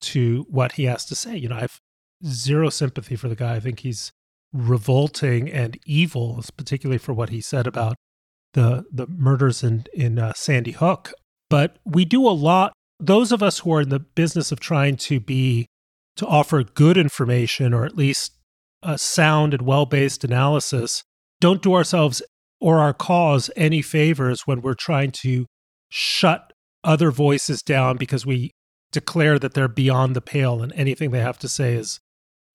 to what he has to say. You know, I've zero sympathy for the guy. I think he's revolting and evil, particularly for what he said about the the murders in in uh, Sandy Hook. But we do a lot. Those of us who are in the business of trying to be to offer good information or at least a sound and well based analysis don't do ourselves or our cause any favors when we're trying to shut other voices down because we declare that they're beyond the pale and anything they have to say is,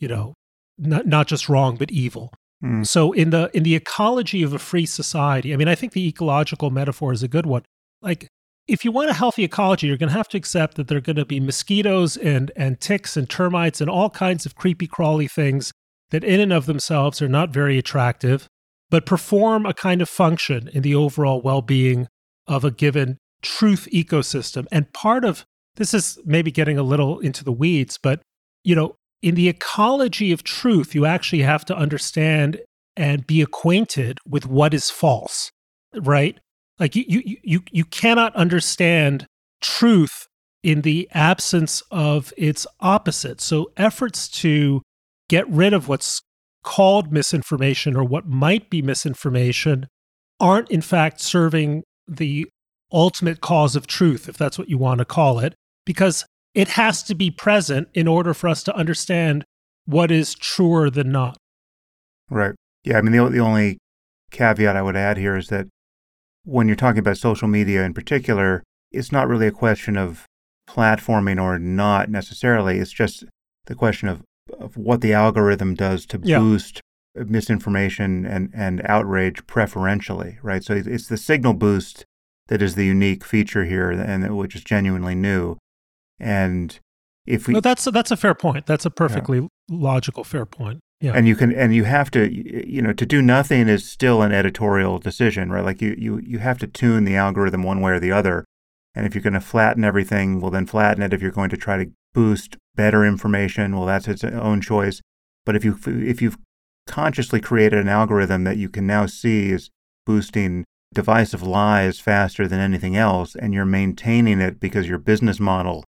you know, not, not just wrong, but evil. Mm. So in the in the ecology of a free society, I mean, I think the ecological metaphor is a good one. Like if you want a healthy ecology, you're going to have to accept that there are going to be mosquitoes and and ticks and termites and all kinds of creepy crawly things that in and of themselves are not very attractive, but perform a kind of function in the overall well-being of a given truth ecosystem. And part of this is maybe getting a little into the weeds, but you know, in the ecology of truth, you actually have to understand and be acquainted with what is false, right? Like you you you you cannot understand truth in the absence of its opposite. So efforts to get rid of what's called misinformation or what might be misinformation aren't in fact serving the ultimate cause of truth, if that's what you want to call it, because it has to be present in order for us to understand what is truer than not. Right. Yeah. I mean, the, the only caveat I would add here is that when you're talking about social media in particular, it's not really a question of platforming or not necessarily. It's just the question of, of what the algorithm does to yeah. boost misinformation and, and outrage preferentially, right? So it's the signal boost that is the unique feature here and which is genuinely new. And if we no, that's a, that's a fair point. That's a perfectly yeah. logical fair point. Yeah. And you can and you have to you know to do nothing is still an editorial decision, right? Like you you you have to tune the algorithm one way or the other. And if you're going to flatten everything, well then flatten it. If you're going to try to boost better information, well that's its own choice. But if you if you've consciously created an algorithm that you can now see is boosting divisive lies faster than anything else, and you're maintaining it because your business model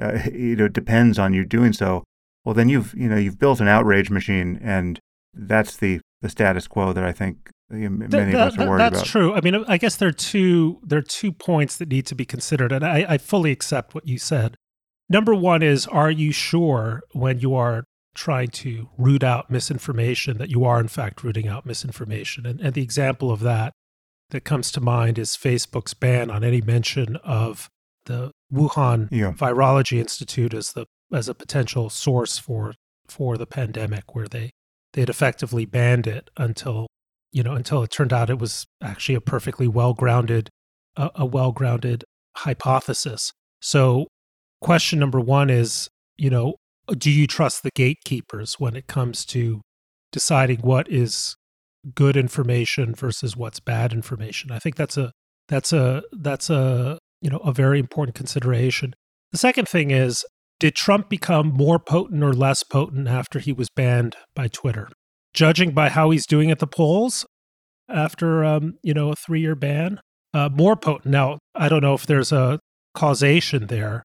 uh, you know depends on you doing so, well then you've you know you've built an outrage machine, and that's the the status quo that I think many of us are worried that's about. That's true. I mean, I guess there are two there are two points that need to be considered, and I, I fully accept what you said. Number one is, are you sure when you are trying to root out misinformation that you are in fact rooting out misinformation? And, and the example of that that comes to mind is Facebook's ban on any mention of the Wuhan yeah. Virology Institute as the as a potential source for for the pandemic, where they they had effectively banned it until you know until it turned out it was actually a perfectly well grounded a, a well grounded hypothesis. So, question number one is you know do you trust the gatekeepers when it comes to deciding what is good information versus what's bad information? I think that's a that's a that's a you know, a very important consideration. The second thing is did Trump become more potent or less potent after he was banned by Twitter? Judging by how he's doing at the polls after, um, you know, a three year ban, uh, more potent. Now, I don't know if there's a causation there,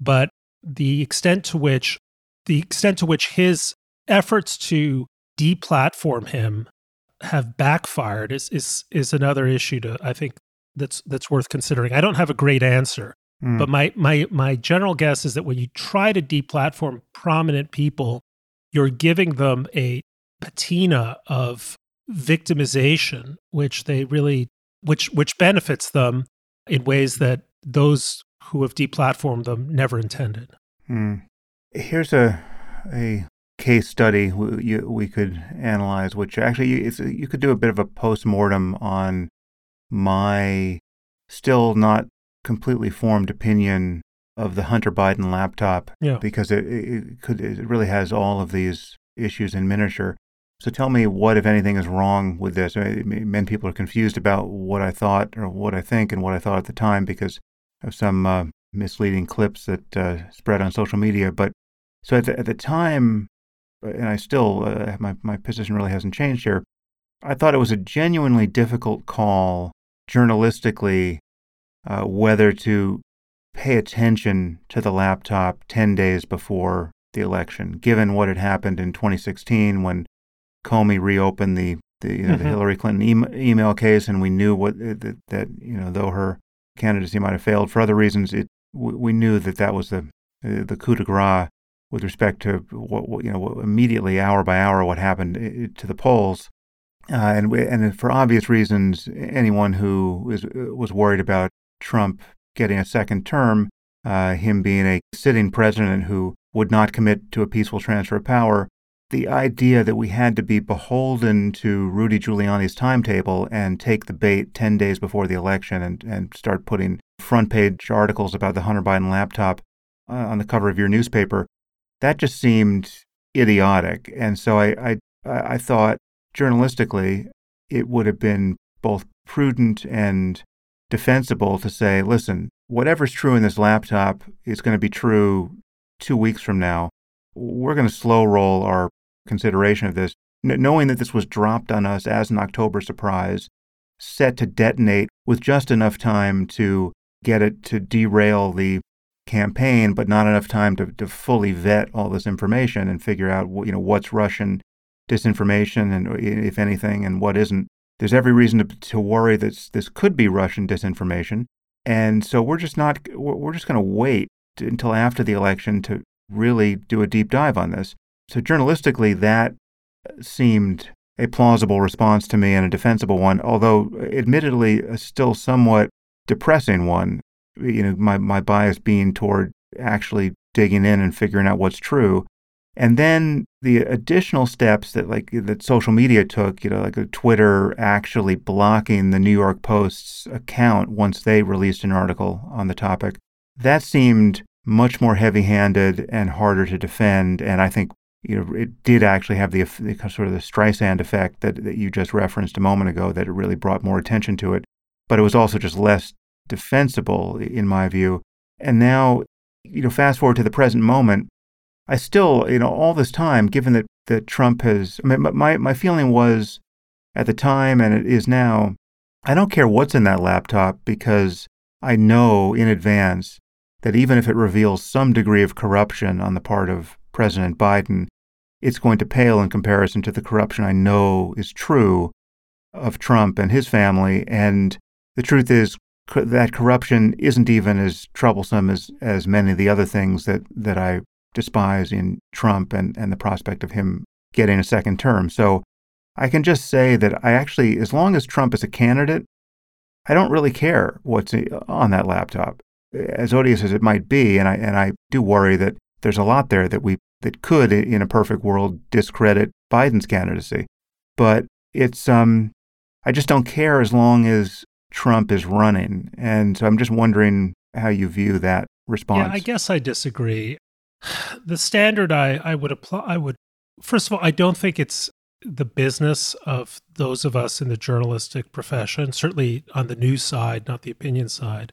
but the extent to which the extent to which his efforts to deplatform him have backfired is is is another issue to I think that's that's worth considering. I don't have a great answer, mm. but my my my general guess is that when you try to deplatform prominent people, you're giving them a patina of victimization, which they really which which benefits them in ways that those who have deplatformed them never intended. Mm. Here's a a case study we, we could analyze, which actually you, you could do a bit of a post mortem on my still not completely formed opinion of the Hunter Biden laptop Yeah. because it, it could it really has all of these issues in miniature. So tell me what, if anything, is wrong with this. I mean, many people are confused about what I thought or what I think and what I thought at the time because of some uh, misleading clips that uh, spread on social media. But so at the, at the time, and I still uh, my my position really hasn't changed here. I thought it was a genuinely difficult call journalistically uh, whether to pay attention to the laptop 10 days before the election, given what had happened in 2016 when Comey reopened the the, you know, Mhm. the Hillary Clinton e- email case, and we knew what uh, that, that you know though her candidacy might have failed for other reasons, it we we knew that that was the uh, the coup de grace with respect to what, you know what, immediately hour by hour what happened uh, to the polls, uh, and and for obvious reasons, anyone who was was worried about Trump getting a second term, uh, him being a sitting president who would not commit to a peaceful transfer of power, the idea that we had to be beholden to Rudy Giuliani's timetable and take the bait 10 days before the election and, and start putting front page articles about the Hunter Biden laptop uh, on the cover of your newspaper, that just seemed idiotic. And so I, I, I thought journalistically it would have been both prudent and defensible to say, listen, whatever's true in this laptop is going to be true two weeks from now. We're going to slow roll our consideration of this, knowing that this was dropped on us as an October surprise, set to detonate with just enough time to get it to derail the campaign, but not enough time to, to fully vet all this information and figure out you know what's Russian disinformation and if anything and what isn't. There's every reason to, to worry that this could be Russian disinformation, and so we're just not we're just going to wait until after the election to really do a deep dive on this. So journalistically, that uh, seemed a plausible response to me and a defensible one, although uh, admittedly a still somewhat depressing one. You know, my, my bias being toward actually digging in and figuring out what's true. And then the additional steps that like that social media took, you know, like uh, Twitter actually blocking the New York Post's account once they released an article on the topic, that seemed much more heavy-handed and harder to defend. And I think you know it did actually have the, the sort of the Streisand effect that, that you just referenced a moment ago. That it really brought more attention to it, but it was also just less defensible in my view. And now, you know, fast forward to the present moment, I still, you know, all this time, given that that Trump has, I mean, my my feeling was at the time, and it is now, I don't care what's in that laptop because I know in advance that even if it reveals some degree of corruption on the part of President Biden, it's going to pale in comparison to the corruption I know is true of Trump and his family. And the truth is that corruption isn't even as troublesome as, as many of the other things that, that I despise in Trump and, and the prospect of him getting a second term. So I can just say that I actually, as long as Trump is a candidate, I don't really care what's on that laptop, as odious as it might be. And I, and I do worry that there's a lot there that we that could, in a perfect world, discredit Biden's candidacy. But it's um, I just don't care as long as Trump is running, and so I'm just wondering how you view that response. Yeah, I guess I disagree. The standard I, I would apply, I would, first of all, I don't think it's the business of those of us in the journalistic profession, certainly on the news side, not the opinion side,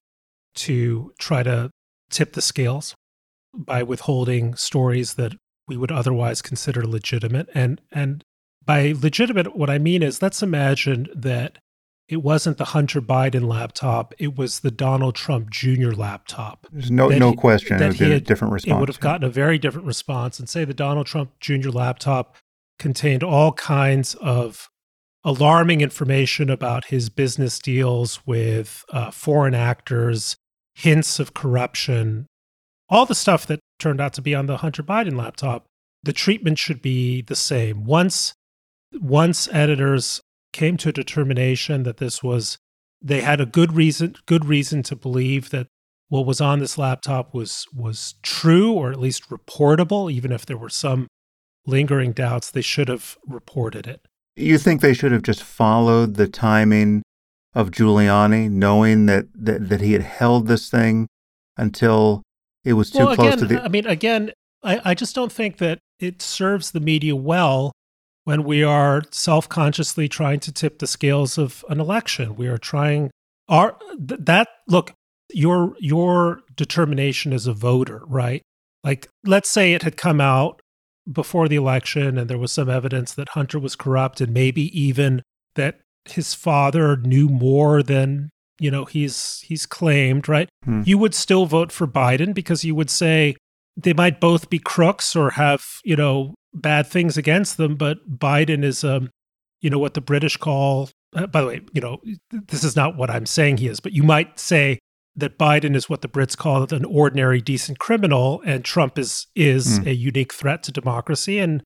to try to tip the scales by withholding stories that we would otherwise consider legitimate. And and by legitimate, what I mean is let's imagine that it wasn't the Hunter Biden laptop, it was the Donald Trump Jr. laptop. There's no no he- question. It would he be a had- different response. It would have gotten a very different response. And say the Donald Trump Jr. laptop contained all kinds of alarming information about his business deals with uh, foreign actors, hints of corruption, all the stuff that turned out to be on the Hunter Biden laptop. The treatment should be the same. Once, once editors came to a determination that this was, they had a good reason, good reason to believe that what was on this laptop was was true or at least reportable, even if there were some lingering doubts. They should have reported it. You think they should have just followed the timing of Giuliani, knowing that, that, that he had held this thing until it was too well, close again, to the. I mean, again, I, I just don't think that it serves the media well when we are self-consciously trying to tip the scales of an election. We are trying our th- that look your your determination as a voter, right? Like let's say it had come out before the election and there was some evidence that Hunter was corrupt and maybe even that his father knew more than you know he's he's claimed right Hmm. you would still vote for biden because you would say they might both be crooks or have you know bad things against them but biden is um you know what the british call uh, by the way you know this is not what i'm saying he is but you might say that biden is what the brits call an ordinary decent criminal and trump is is Hmm. a unique threat to democracy and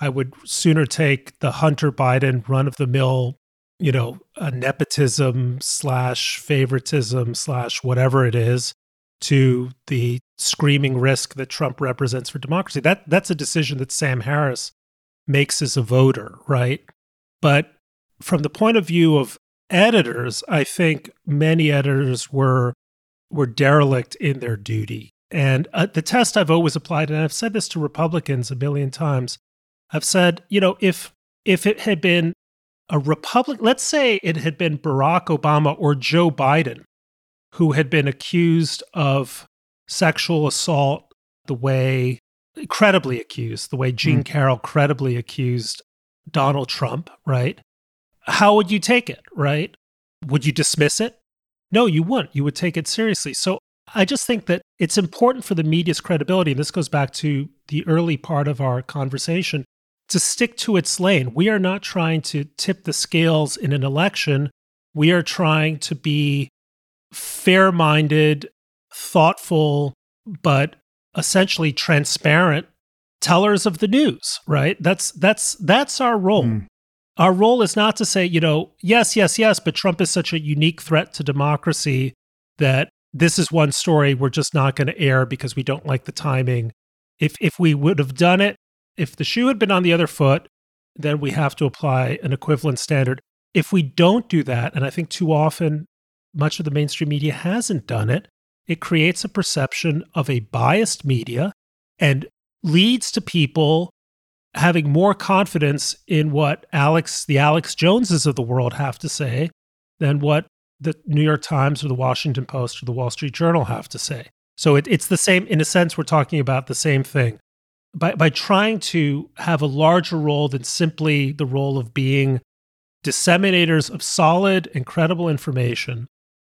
i would sooner take the hunter biden run of the mill you know, nepotism slash favoritism slash whatever it is to the screaming risk that Trump represents for democracy. That that's a decision that Sam Harris makes as a voter, right? But from the point of view of editors, I think many editors were were derelict in their duty. And uh, the test I've always applied, and I've said this to Republicans a million times, I've said, you know, if if it had been a Republic, let's say it had been Barack Obama or Joe Biden who had been accused of sexual assault the way, credibly accused, the way Jean Mm. Carroll credibly accused Donald Trump, right? How would you take it, right? Would you dismiss it? No, you wouldn't. You would take it seriously. So I just think that it's important for the media's credibility. And this goes back to the early part of our conversation to stick to its lane. We are not trying to tip the scales in an election. We are trying to be fair minded, thoughtful, but essentially transparent tellers of the news, right? That's that's that's our role. Hmm. Our role is not to say, you know, yes, yes, yes, but Trump is such a unique threat to democracy that this is one story we're just not going to air because we don't like the timing. If if we would have done it, if the shoe had been on the other foot, then we have to apply an equivalent standard. If we don't do that, and I think too often much of the mainstream media hasn't done it, it creates a perception of a biased media and leads to people having more confidence in what Alex, the Alex Joneses of the world have to say than what the New York Times or the Washington Post or the Wall Street Journal have to say. So it, it's the same, in a sense, we're talking about the same thing. By, by trying to have a larger role than simply the role of being disseminators of solid and credible information,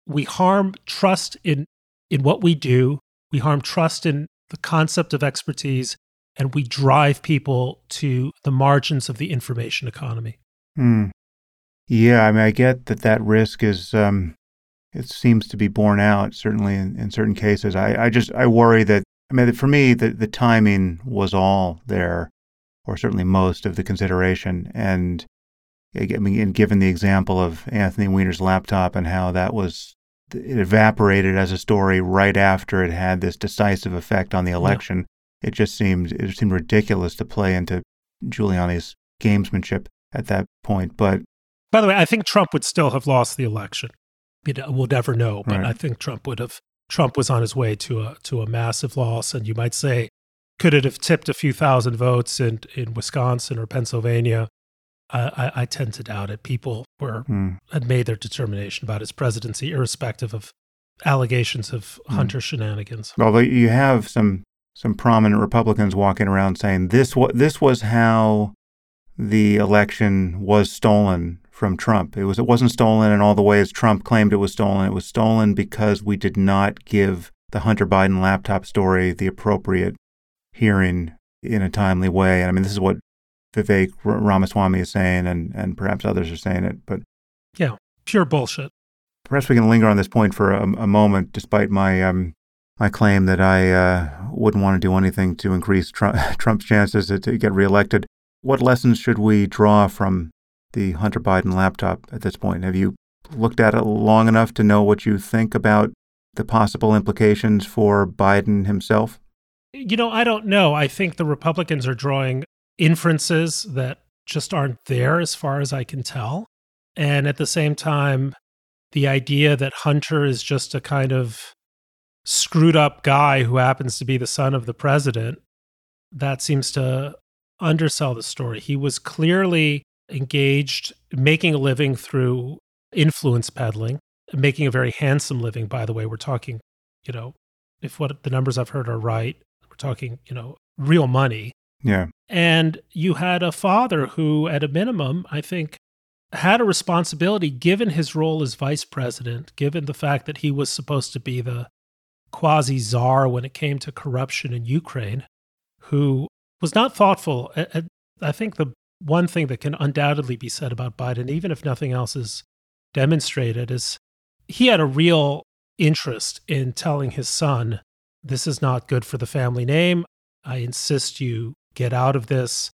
we harm trust in, in what we do, we harm trust in the concept of expertise, and we drive people to the margins of the information economy. Hmm. Yeah, I mean, I get that that risk is, um, it seems to be borne out, certainly in, in certain cases. I, I just, I worry that, I mean, for me, the, the timing was all there, or certainly most of the consideration. And I mean, and given the example of Anthony Weiner's laptop and how that was, it evaporated as a story right after it had this decisive effect on the election, it just seemed, it seemed ridiculous to play into Giuliani's gamesmanship at that point. But By the way, I think Trump would still have lost the election. You know, we'll never know, but Right. I think Trump would have. Trump was on his way to a to a massive loss, and you might say, could it have tipped a few thousand votes in in Wisconsin or Pennsylvania? I, I, tend to doubt it. People were hmm, had made their determination about his presidency, irrespective of allegations of Hmm. Hunter shenanigans. Although you have some some prominent Republicans walking around saying this wa- this was how the election was stolen from Trump. It was it wasn't stolen in all the ways Trump claimed it was stolen. It was stolen because we did not give the Hunter Biden laptop story the appropriate hearing in a timely way. And I mean, this is what Vivek Ramaswamy is saying, and and perhaps others are saying it, but. yeah, Pure bullshit. Perhaps we can linger on this point for a, a moment, despite my um, my claim that I uh, wouldn't want to do anything to increase Trump, Trump's chances to, to get reelected. What lessons should we draw from the Hunter Biden laptop at this point? Have you looked at it long enough to know what you think about the possible implications for Biden himself? You know, I don't know. I think the Republicans are drawing inferences that just aren't there as far as I can tell. And at the same time, the idea that Hunter is just a kind of screwed up guy who happens to be the son of the president, that seems to undersell the story. He was clearly engaged, making a living through influence peddling, making a very handsome living, by the way. We're talking, you know, if what the numbers I've heard are right, we're talking, you know, real money. Yeah. And you had a father who, at a minimum, I think, had a responsibility given his role as vice president, given the fact that he was supposed to be the quasi czar when it came to corruption in Ukraine, who was not thoughtful. I think the one thing that can undoubtedly be said about Biden, even if nothing else is demonstrated, is he had a real interest in telling his son, This is not good for the family name. I insist you get out of this.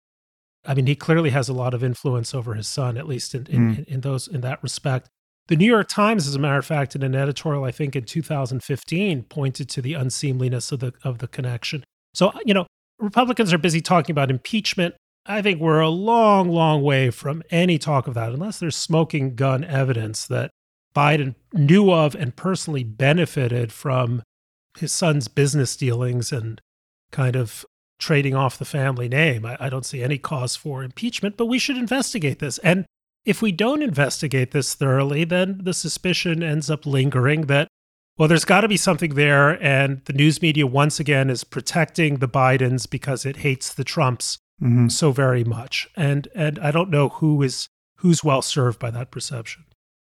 I mean, he clearly has a lot of influence over his son, at least in, in, mm. in those in that respect. The New York Times, as a matter of fact, in an editorial I think in 2015, pointed to the unseemliness of the of the connection. So you know, Republicans are busy talking about impeachment. I think we're a long, long way from any talk of that, unless there's smoking gun evidence that Biden knew of and personally benefited from his son's business dealings and kind of trading off the family name. I, I, don't see any cause for impeachment, but we should investigate this. And if we don't investigate this thoroughly, then the suspicion ends up lingering that, well, there's got to be something there. And the news media, once again, is protecting the Bidens because it hates the Trumps mm-hmm. so very much. And, and I don't know who is who's well served by that perception.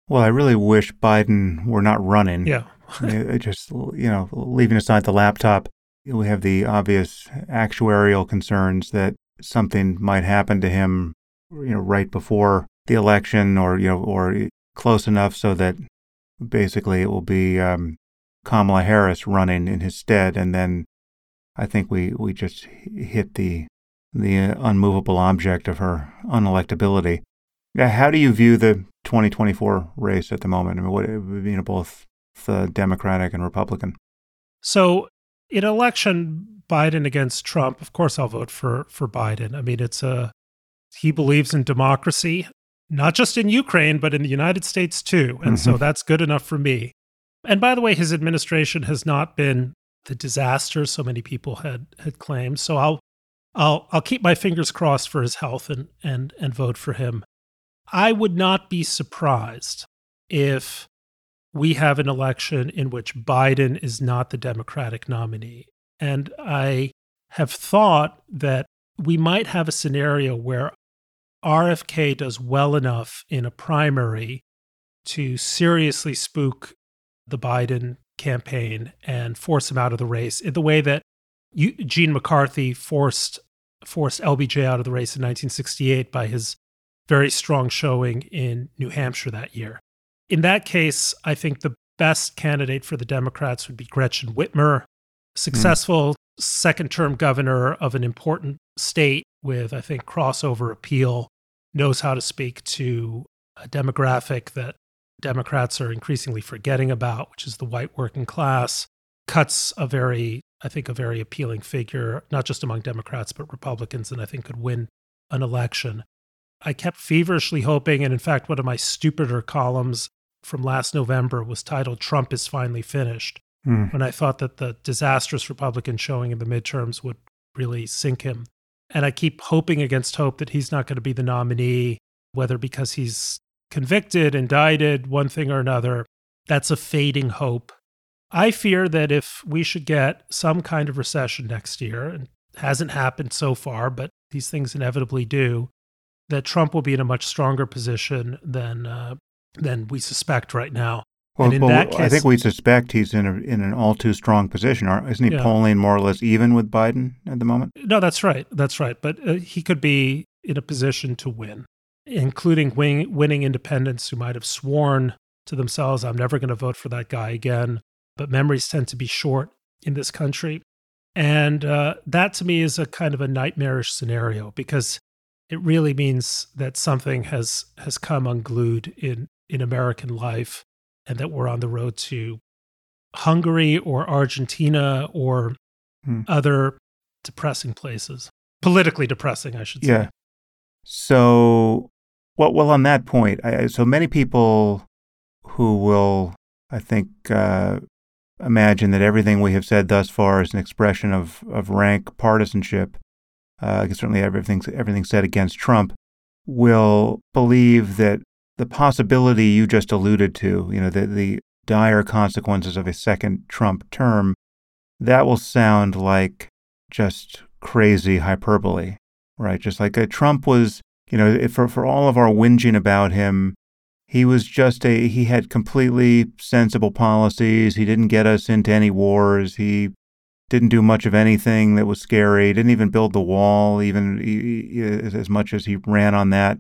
Well, I really wish Biden were not running. Yeah. just, you know, leaving aside the laptop, we have the obvious actuarial concerns that something might happen to him, you know, right before the election or, you know, or close enough so that basically it will be um, Kamala Harris running in his stead. And then I think we, we just hit the, the unmovable object of her unelectability. How do you view the 2024 race at the moment? I mean, what, you know, both the Democratic and Republican. So in election Biden against Trump, of course I'll vote for for Biden. I mean, it's a he believes in democracy, not just in Ukraine, but in the United States too. And mm-hmm. so that's good enough for me. And by the way, his administration has not been the disaster so many people had had claimed. So I'll I'll I'll keep my fingers crossed for his health and and and vote for him. I would not be surprised if we have an election in which Biden is not the Democratic nominee. And I have thought that we might have a scenario where RFK does well enough in a primary to seriously spook the Biden campaign and force him out of the race in the way that Gene McCarthy forced forced LBJ out of the race in 1968 by his very strong showing in New Hampshire that year in that case, I think the best candidate for the Democrats would be Gretchen Whitmer, successful mm. second term governor of an important state with, I think, crossover appeal, knows how to speak to a demographic that Democrats are increasingly forgetting about, which is the white working class, cuts a very, I think, a very appealing figure, not just among Democrats, but Republicans, and I think could win an election. I kept feverishly hoping, and in fact, one of my stupider columns from last November was titled Trump is Finally Finished, mm. when I thought that the disastrous Republican showing in the midterms would really sink him. And I keep hoping against hope that he's not going to be the nominee, whether because he's convicted, indicted, one thing or another. That's a fading hope. I fear that if we should get some kind of recession next year, and hasn't happened so far, but these things inevitably do, that Trump will be in a much stronger position than uh, than we suspect right now. Well, and in well, that case, I think we suspect he's in a, in an all too strong position. Isn't he yeah. polling more or less even with Biden at the moment? No, that's right. That's right. But uh, he could be in a position to win, including win- winning independents who might have sworn to themselves, "I'm never going to vote for that guy again." But memories tend to be short in this country, and uh, that to me is a kind of a nightmarish scenario because it really means that something has has come unglued in in American life and that we're on the road to Hungary or Argentina or hmm. other depressing places. Politically depressing, I should say. Yeah. So, well, well, on that point, I, so many people who will, I think, uh, imagine that everything we have said thus far is an expression of, of rank partisanship, uh, certainly everything, everything said against Trump, will believe that the possibility you just alluded to, you know, the, the dire consequences of a second Trump term, that will sound like just crazy hyperbole, right? Just like Trump was, you know, for, for all of our whinging about him, he was just a, he had completely sensible policies. He didn't get us into any wars. He didn't do much of anything that was scary, didn't even build the wall, even as much as he ran on that.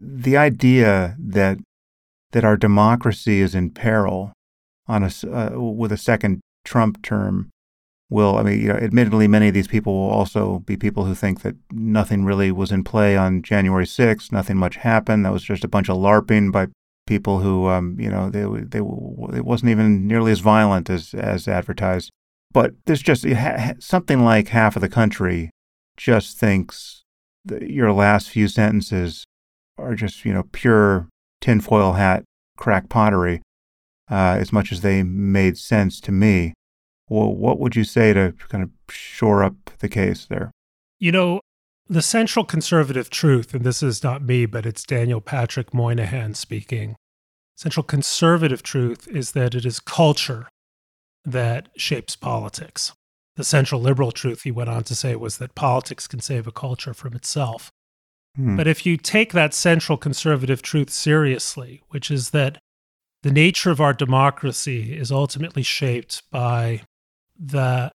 The idea that that our democracy is in peril on a, uh, with a second Trump term will, I mean, you know, admittedly, many of these people will also be people who think that nothing really was in play on January 6th, nothing much happened. That was just a bunch of LARPing by people who, um, you know, they, they, it wasn't even nearly as violent as, as advertised. But there's just something like half of the country just thinks your last few sentences are just, you know, pure tinfoil hat crack pottery, uh, as much as they made sense to me. Well, what would you say to kind of shore up the case there? You know, the central conservative truth, and this is not me, but it's Daniel Patrick Moynihan speaking. Central conservative truth is that it is culture that shapes politics. The central liberal truth, he went on to say, was that politics can save a culture from itself. Hmm. But if you take that central conservative truth seriously, which is that the nature of our democracy is ultimately shaped by the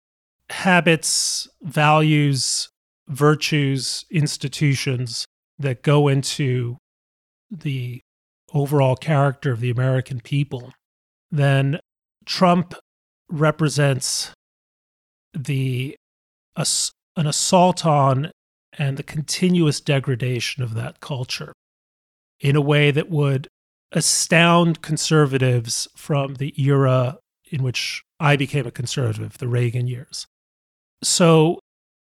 habits, values, virtues, institutions that go into the overall character of the American people, then Trump represents the an assault on and the continuous degradation of that culture in a way that would astound conservatives from the era in which I became a conservative, the Reagan years. So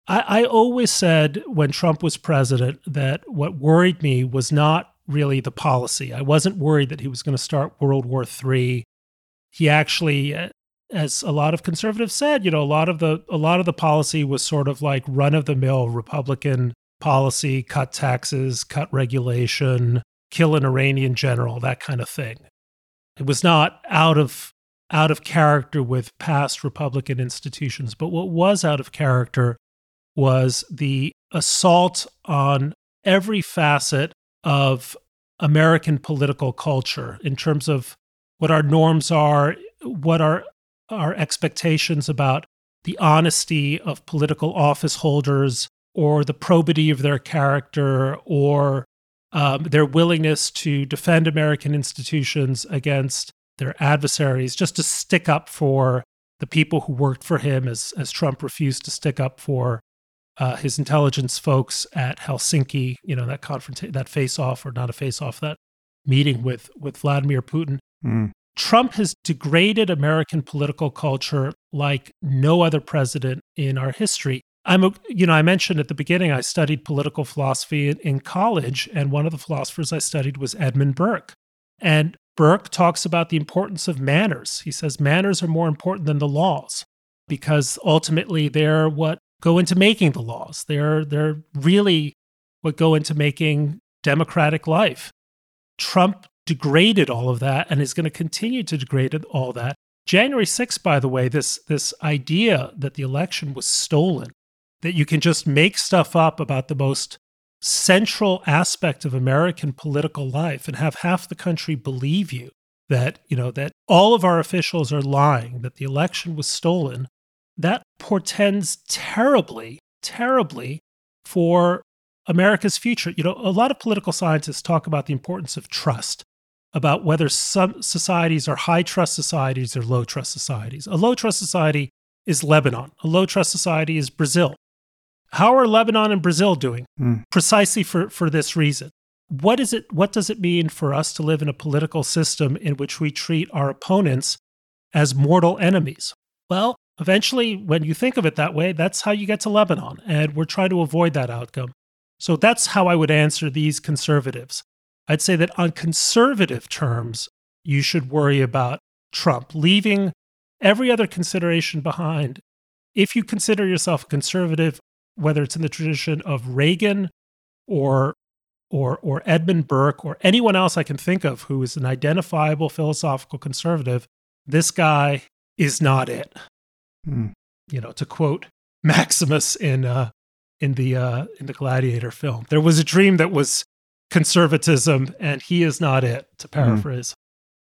I, I, always said when Trump was president that what worried me was not really the policy. I wasn't worried that he was going to start World War III. He actually uh, as a lot of conservatives said, you know, a lot of the a lot of the policy was sort of like run of the mill Republican policy, cut taxes, cut regulation, kill an Iranian general, that kind of thing. It was not out of out of character with past Republican institutions, but what was out of character was the assault on every facet of American political culture in terms of what our norms are, what our our expectations about the honesty of political office holders or the probity of their character or um, their willingness to defend American institutions against their adversaries, just to stick up for the people who worked for him, as, as Trump refused to stick up for uh, his intelligence folks at Helsinki, you know, that confront that face off or not a face off, that meeting with, with Vladimir Putin. Mm. Trump has degraded American political culture like no other president in our history. I'm a, you know, I mentioned at the beginning I studied political philosophy in, in college, and one of the philosophers I studied was Edmund Burke. And Burke talks about the importance of manners. He says manners are more important than the laws because ultimately they're what go into making the laws. They're they're really what go into making democratic life. Trump degraded all of that and is going to continue to degrade all that. January 6th, by the way, this, this idea that the election was stolen, that you can just make stuff up about the most central aspect of American political life and have half the country believe you that, you know, that all of our officials are lying, that the election was stolen, that portends terribly, terribly for America's future. You know, a lot of political scientists talk about the importance of trust about whether some societies are high trust societies or low trust societies. A low trust society is Lebanon, a low trust society is Brazil. How are Lebanon and Brazil doing? Mm. Precisely for, for this reason. What is it what does it mean for us to live in a political system in which we treat our opponents as mortal enemies? Well, eventually when you think of it that way, that's how you get to Lebanon and we're trying to avoid that outcome. So that's how I would answer these conservatives. I'd say that on conservative terms, you should worry about Trump leaving every other consideration behind, if you consider yourself a conservative, whether it's in the tradition of Reagan or or or Edmund Burke or anyone else I can think of who is an identifiable philosophical conservative, this guy is not it. Hmm. You know, to quote Maximus in uh, in the uh, in the Gladiator film, there was a dream that was conservatism, and he is not it. To hmm. paraphrase.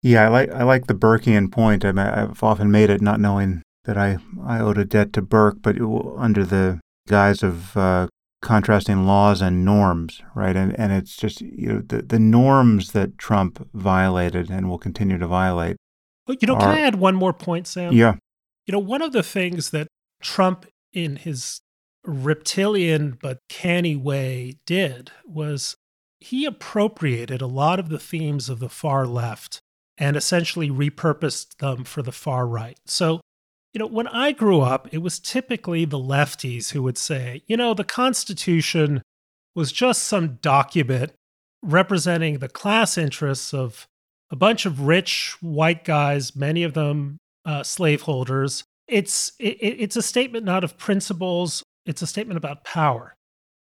Yeah, I like I like the Burkean point. I I've often made it not knowing that I I owed a debt to Burke, but under the guise of uh, contrasting laws and norms, right? And and it's just you know the the norms that Trump violated and will continue to violate. Well, you know, are, can I add one more point, Sam? Yeah. You know, one of the things that Trump, in his reptilian but canny way, did was he appropriated a lot of the themes of the far left and essentially repurposed them for the far right. So you know, when I grew up, it was typically the lefties who would say, you know, the Constitution was just some document representing the class interests of a bunch of rich white guys, many of them uh, slaveholders. It's it, it's a statement not of principles; it's a statement about power,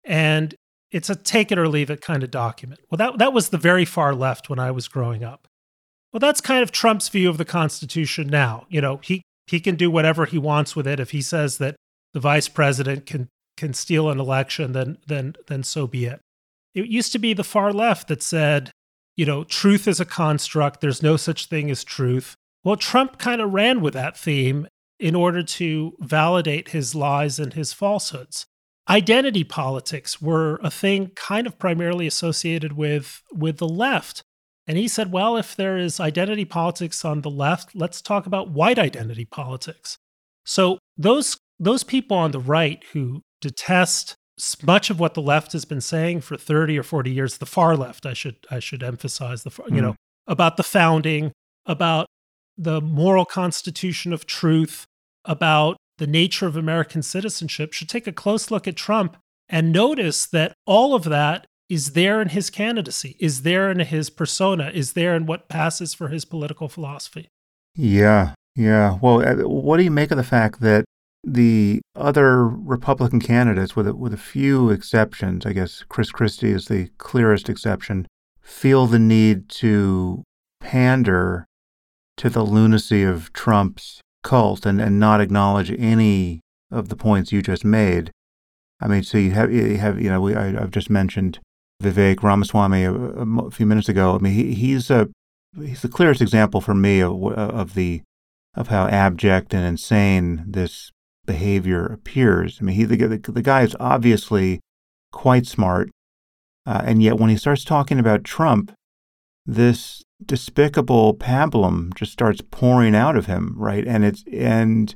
and it's a take it or leave it kind of document. Well, that that was the very far left when I was growing up. Well, that's kind of Trump's view of the Constitution now. You know, he he can do whatever he wants with it. If he says that the vice president can can steal an election, then then then so be it. It used to be the far left that said, you know, truth is a construct. There's no such thing as truth. Well, Trump kind of ran with that theme in order to validate his lies and his falsehoods. Identity politics were a thing kind of primarily associated with with the left. And he said, well, if there is identity politics on the left, let's talk about white identity politics. So those those people on the right who detest much of what the left has been saying for 30 or 40 years, the far left, I should I should emphasize the you know, mm. about the founding, about the moral constitution of truth, about the nature of American citizenship should take a close look at Trump and notice that all of that is there in his candidacy, is there in his persona, is there in what passes for his political philosophy. Yeah, yeah. Well, uh, what do you make of the fact that the other Republican candidates, with a, with a few exceptions, I guess Chris Christie is the clearest exception, feel the need to pander to the lunacy of Trump's cult and, and not acknowledge any of the points you just made. I mean, so you have you have you know we I, have just mentioned Vivek Ramaswamy a, a, few minutes ago. I mean, he, he's a he's the clearest example for me of, of the of how abject and insane this behavior appears. I mean, he the, the, the guy is obviously quite smart, uh, and yet when he starts talking about Trump, this despicable pablum just starts pouring out of him, right? And it's and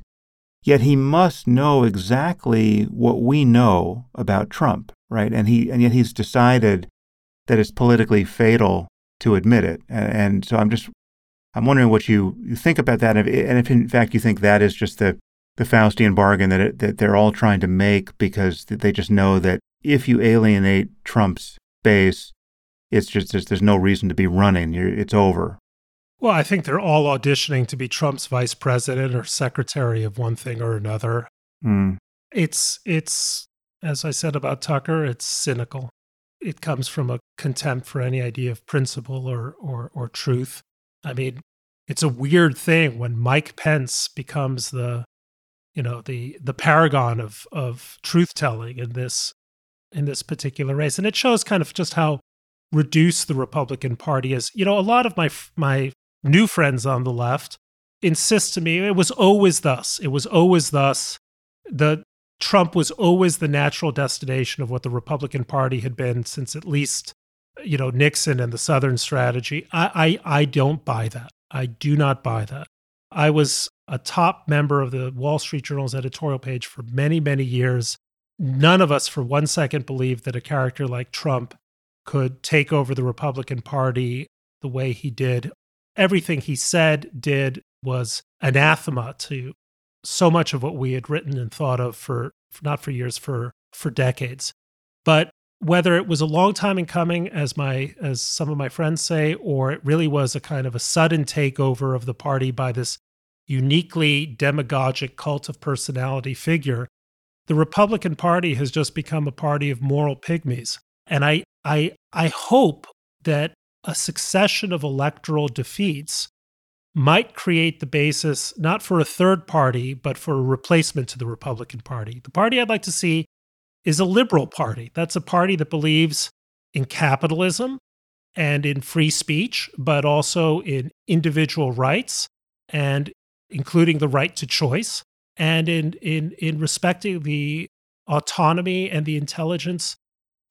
yet he must know exactly what we know about Trump, right? And he and yet he's decided that it's politically fatal to admit it. And, and so I'm just I'm wondering what you, you think about that, and if, and if in fact you think that is just the the Faustian bargain that it, that they're all trying to make because they just know that if you alienate Trump's base, it's just there's, there's no reason to be running. You're, it's over. Well, I think they're all auditioning to be Trump's vice president or secretary of one thing or another. Mm. It's it's as I said about Tucker, it's cynical. It comes from a contempt for any idea of principle or, or, or truth. I mean, it's a weird thing when Mike Pence becomes the, you know, the the paragon of of truth telling in this in this particular race, and it shows kind of just how reduced the Republican Party as You know, a lot of my my new friends on the left insist to me it was always thus. It was always thus. The Trump was always the natural destination of what the Republican Party had been since at least, you know, Nixon and the Southern strategy. I, I, I don't buy that. I do not buy that. I was a top member of the Wall Street Journal's editorial page for many, many years. None of us for one second believed that a character like Trump could take over the Republican Party the way he did. Everything he said, did, was anathema to so much of what we had written and thought of for not for years for for decades but whether it was a long time in coming as my as some of my friends say or it really was a kind of a sudden takeover of the party by this uniquely demagogic cult of personality figure, the Republican Party has just become a party of moral pygmies. And I, I, I hope that a succession of electoral defeats might create the basis not for a third party, but for a replacement to the Republican Party. The party I'd like to see is a liberal party. That's a party that believes in capitalism and in free speech, but also in individual rights and including the right to choice and in in in respecting the autonomy and the intelligence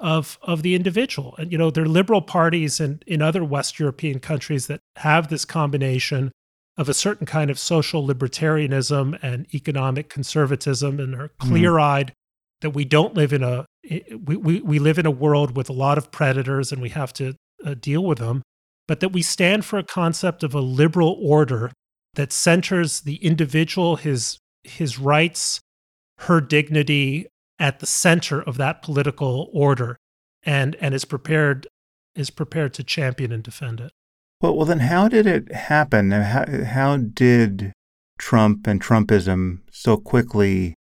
of of the individual. And you know, there are liberal parties in, in other West European countries that have this combination of a certain kind of social libertarianism and economic conservatism and are mm-hmm. clear-eyed mm-hmm. that we don't live in a we, we, we live in a world with a lot of predators and we have to uh, deal with them, but that we stand for a concept of a liberal order that centers the individual, his his rights, her dignity at the center of that political order, and and is prepared is prepared to champion and defend it. Well, well, then how did it happen? How how did Trump and Trumpism so quickly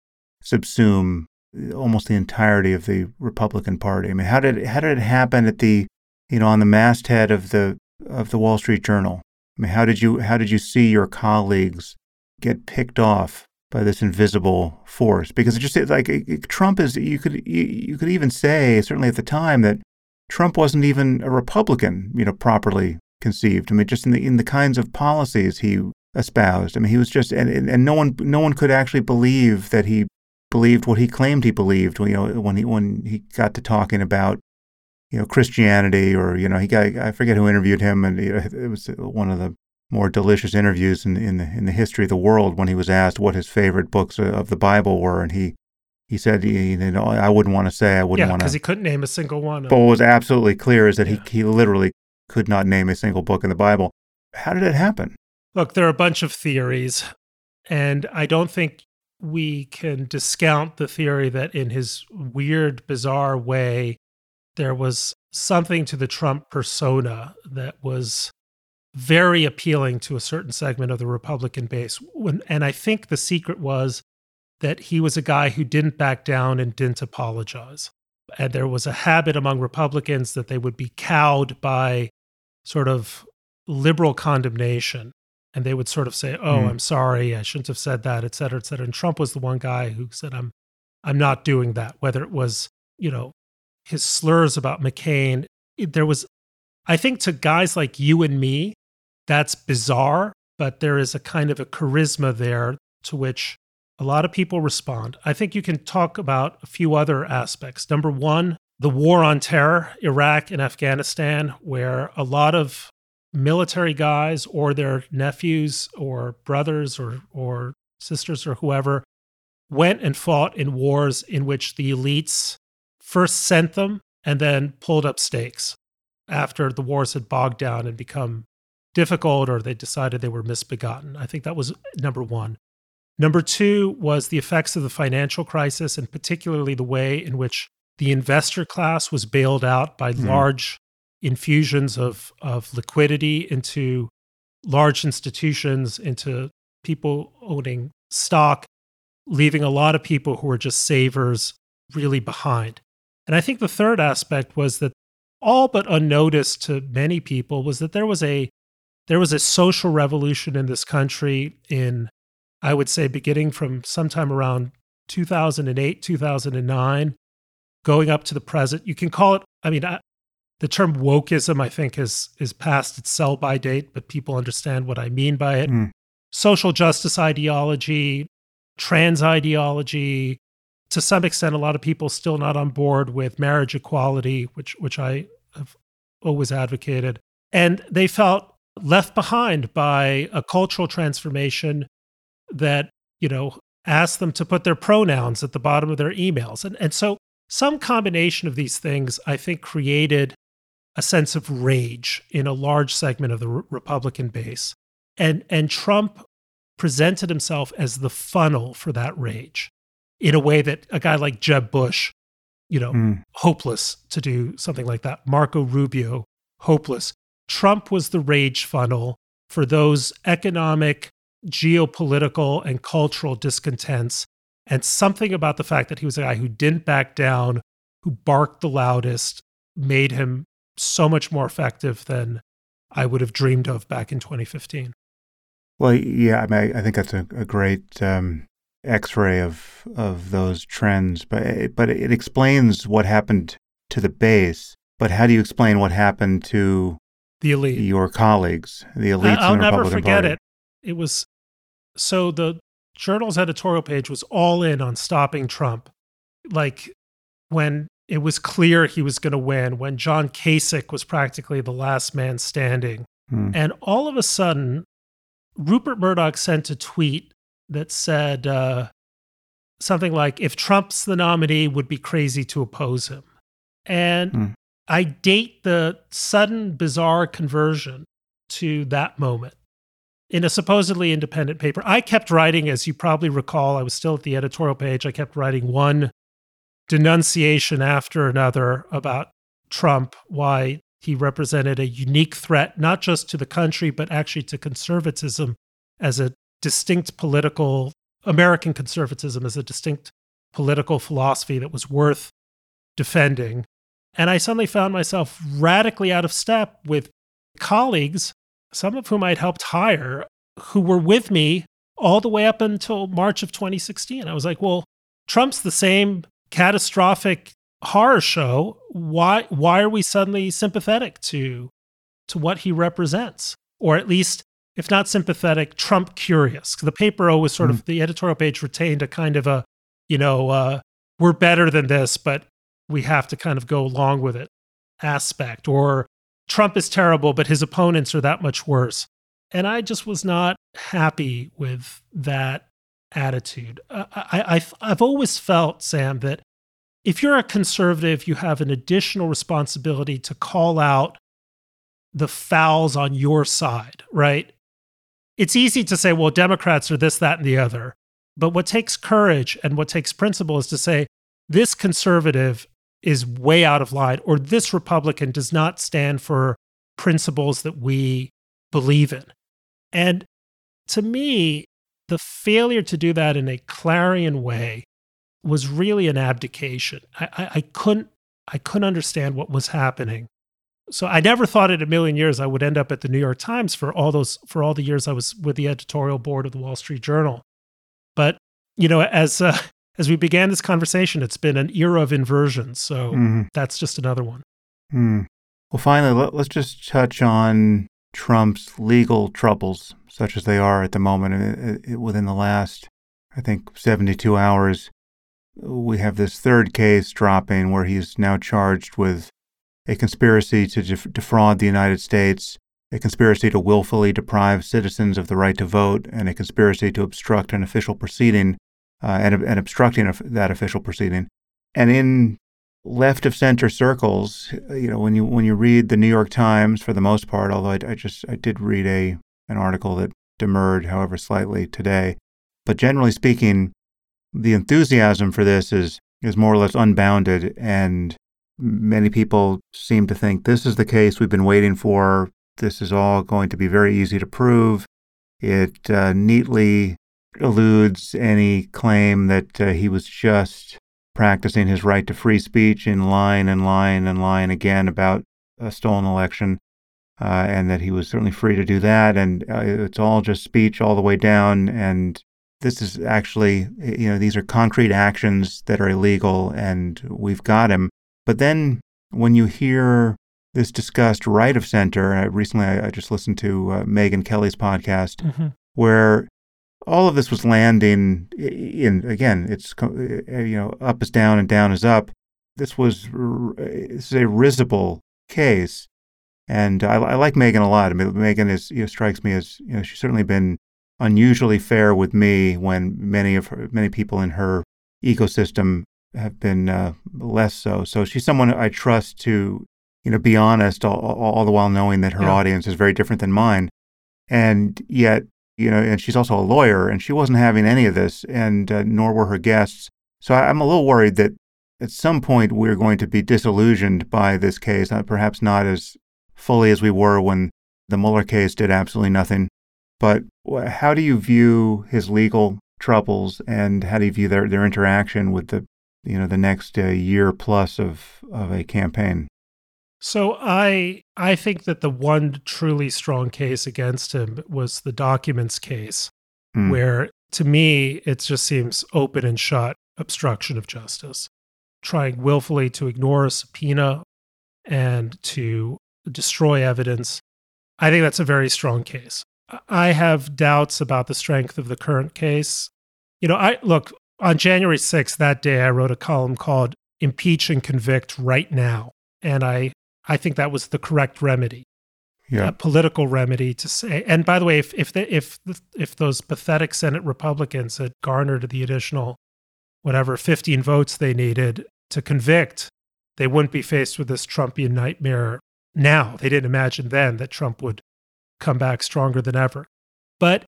subsume almost the entirety of the Republican Party? I mean, how did how did it happen at the you know on the masthead of the of the Wall Street Journal? I mean, how did you how did you see your colleagues get picked off by this invisible force? Because it just like Trump is you could you, you could even say certainly at the time that Trump wasn't even a Republican, you know, properly conceived. I mean, just in the in the kinds of policies he espoused. I mean, he was just and and no one no one could actually believe that he believed what he claimed he believed. You know, when he when he got to talking about you know Christianity or you know he got I forget who interviewed him and you know, it was one of the more delicious interviews in in the, in the history of the world when he was asked what his favorite books uh, of the Bible were and he he said you oh, know I wouldn't want to say I wouldn't yeah, want to because he couldn't name a single one. But what was absolutely clear is that yeah. he he literally could not name a single book in the Bible. How did it happen? Look, there are a bunch of theories, and I don't think we can discount the theory that in his weird, bizarre way, there was something to the Trump persona that was very appealing to a certain segment of the Republican base. When, and I think the secret was that he was a guy who didn't back down and didn't apologize. And there was a habit among Republicans that they would be cowed by sort of liberal condemnation. And they would sort of say, Oh, mm. I'm sorry, I shouldn't have said that, et cetera, et cetera. And Trump was the one guy who said, I'm I'm not doing that, whether it was, you know, his slurs about McCain. There was, I think, to guys like you and me, that's bizarre, but there is a kind of a charisma there to which a lot of people respond. I think you can talk about a few other aspects. Number one, the war on terror, Iraq and Afghanistan, where a lot of military guys or their nephews or brothers or, or sisters or whoever went and fought in wars in which the elites first sent them and then pulled up stakes after the wars had bogged down and become difficult or they decided they were misbegotten. I think that was number one. Number two was the effects of the financial crisis, and particularly the way in which the investor class was bailed out by mm. large infusions of, of liquidity into large institutions, into people owning stock, leaving a lot of people who were just savers really behind. And I think the third aspect was that all but unnoticed to many people was that there was a there was a social revolution in this country in I would say beginning from sometime around 2008 2009 going up to the present. You can call it, I mean, I, the term wokeism, I think, is, is past its sell by date, but people understand what I mean by it. Mm. Social justice ideology, trans ideology, to some extent, a lot of people still not on board with marriage equality, which, which I have always advocated. And they felt left behind by a cultural transformation that, you know, asked them to put their pronouns at the bottom of their emails. And, and so some combination of these things, I think, created a sense of rage in a large segment of the re- Republican base. And, and Trump presented himself as the funnel for that rage in a way that a guy like Jeb Bush, you know, mm. hopeless to do something like that. Marco Rubio, hopeless. Trump was the rage funnel for those economic geopolitical and cultural discontents, and something about the fact that he was a guy who didn't back down, who barked the loudest, made him so much more effective than I would have dreamed of back in 2015. Well, yeah, I, mean, I think that's a, a great um, X-ray of of those trends, but it, but it explains what happened to the base. But how do you explain what happened to the elite, your colleagues, the elites? I'll the never forget Party? it. It was so the journal's editorial page was all in on stopping Trump. Like when it was clear he was going to win, when John Kasich was practically the last man standing. Hmm. And all of a sudden, Rupert Murdoch sent a tweet that said uh, something like, if Trump's the nominee, would be crazy to oppose him. And hmm. I date the sudden, bizarre conversion to that moment in a supposedly independent paper. I kept writing, as you probably recall, I was still at the editorial page. I kept writing one denunciation after another about Trump, why he represented a unique threat, not just to the country, but actually to conservatism as a distinct political, American conservatism as a distinct political philosophy that was worth defending. And I suddenly found myself radically out of step with colleagues, some of whom I'd helped hire, who were with me all the way up until March of 2016. I was like, well, Trump's the same catastrophic horror show. Why, why are we suddenly sympathetic to, to what he represents? Or at least if not sympathetic, Trump curious. The paper always sort mm. of, the editorial page retained a kind of a, you know, uh, we're better than this, but we have to kind of go along with it aspect. Or Trump is terrible, but his opponents are that much worse. And I just was not happy with that attitude. I, I've always felt, Sam, that if you're a conservative, you have an additional responsibility to call out the fouls on your side, right? it's easy to say, well, Democrats are this, that, and the other. But what takes courage and what takes principle is to say, this conservative is way out of line, or this Republican does not stand for principles that we believe in. And to me, the failure to do that in a clarion way was really an abdication. I, I, I couldn't I couldn't understand what was happening so I never thought in a million years I would end up at the New York Times for all those for all the years I was with the editorial board of the Wall Street Journal. But you know, as uh, as we began this conversation, it's been an era of inversion. So mm. that's just another one. Mm. Well, finally, let, us just touch on Trump's legal troubles, such as they are at the moment. It, it, within the last, I think, 72 hours, we have this third case dropping where he's now charged with a conspiracy to def- defraud the United States, a conspiracy to willfully deprive citizens of the right to vote, and a conspiracy to obstruct an official proceeding uh, and, and obstructing that official proceeding. And in left of center circles, you know, when you when you read the New York Times for the most part, although I, I just I did read a an article that demurred, however slightly today, but generally speaking, the enthusiasm for this is is more or less unbounded, and Many people seem to think this is the case we've been waiting for. This is all going to be very easy to prove. It uh, neatly eludes any claim that uh, he was just practicing his right to free speech in line and line and line again about a stolen election, uh, and that he was certainly free to do that. And uh, it's all just speech all the way down. And this is actually, you know, these are concrete actions that are illegal, and we've got him. But then when you hear this discussed right of center, I, recently I, I, just listened to uh, Megyn Kelly's podcast mm-hmm. where all of this was landing in, again, it's, uh, you know, up is down and down is up. This was, this is a risible case. And I, I like Megyn a lot. I mean, Megyn is, you know, strikes me as, you know, she's certainly been unusually fair with me when many of her, many people in her ecosystem have been uh, less so. So she's someone I trust to, you know, be honest, all, all the while knowing that her yeah. audience is very different than mine. And yet, you know, and she's also a lawyer, and she wasn't having any of this, and uh, nor were her guests. So I, am a little worried that at some point we're going to be disillusioned by this case, uh, perhaps not as fully as we were when the Mueller case did absolutely nothing but how do you view his legal troubles and how do you view their, their interaction with the you know the next uh, year plus of of a campaign? So I I think that the one truly strong case against him was the documents case, hmm. where to me it just seems open and shut obstruction of justice, trying willfully to ignore a subpoena and to destroy evidence. I think that's a very strong case. I have doubts about the strength of the current case. You know, I look on January 6th, that day, I wrote a column called Impeach and Convict Right Now. And I I think that was the correct remedy. Yeah. political remedy to say. And by the way, if if the, if if those pathetic Senate Republicans had garnered the additional whatever 15 votes they needed to convict, they wouldn't be faced with this Trumpian nightmare now. They didn't imagine then that Trump would come back stronger than ever. But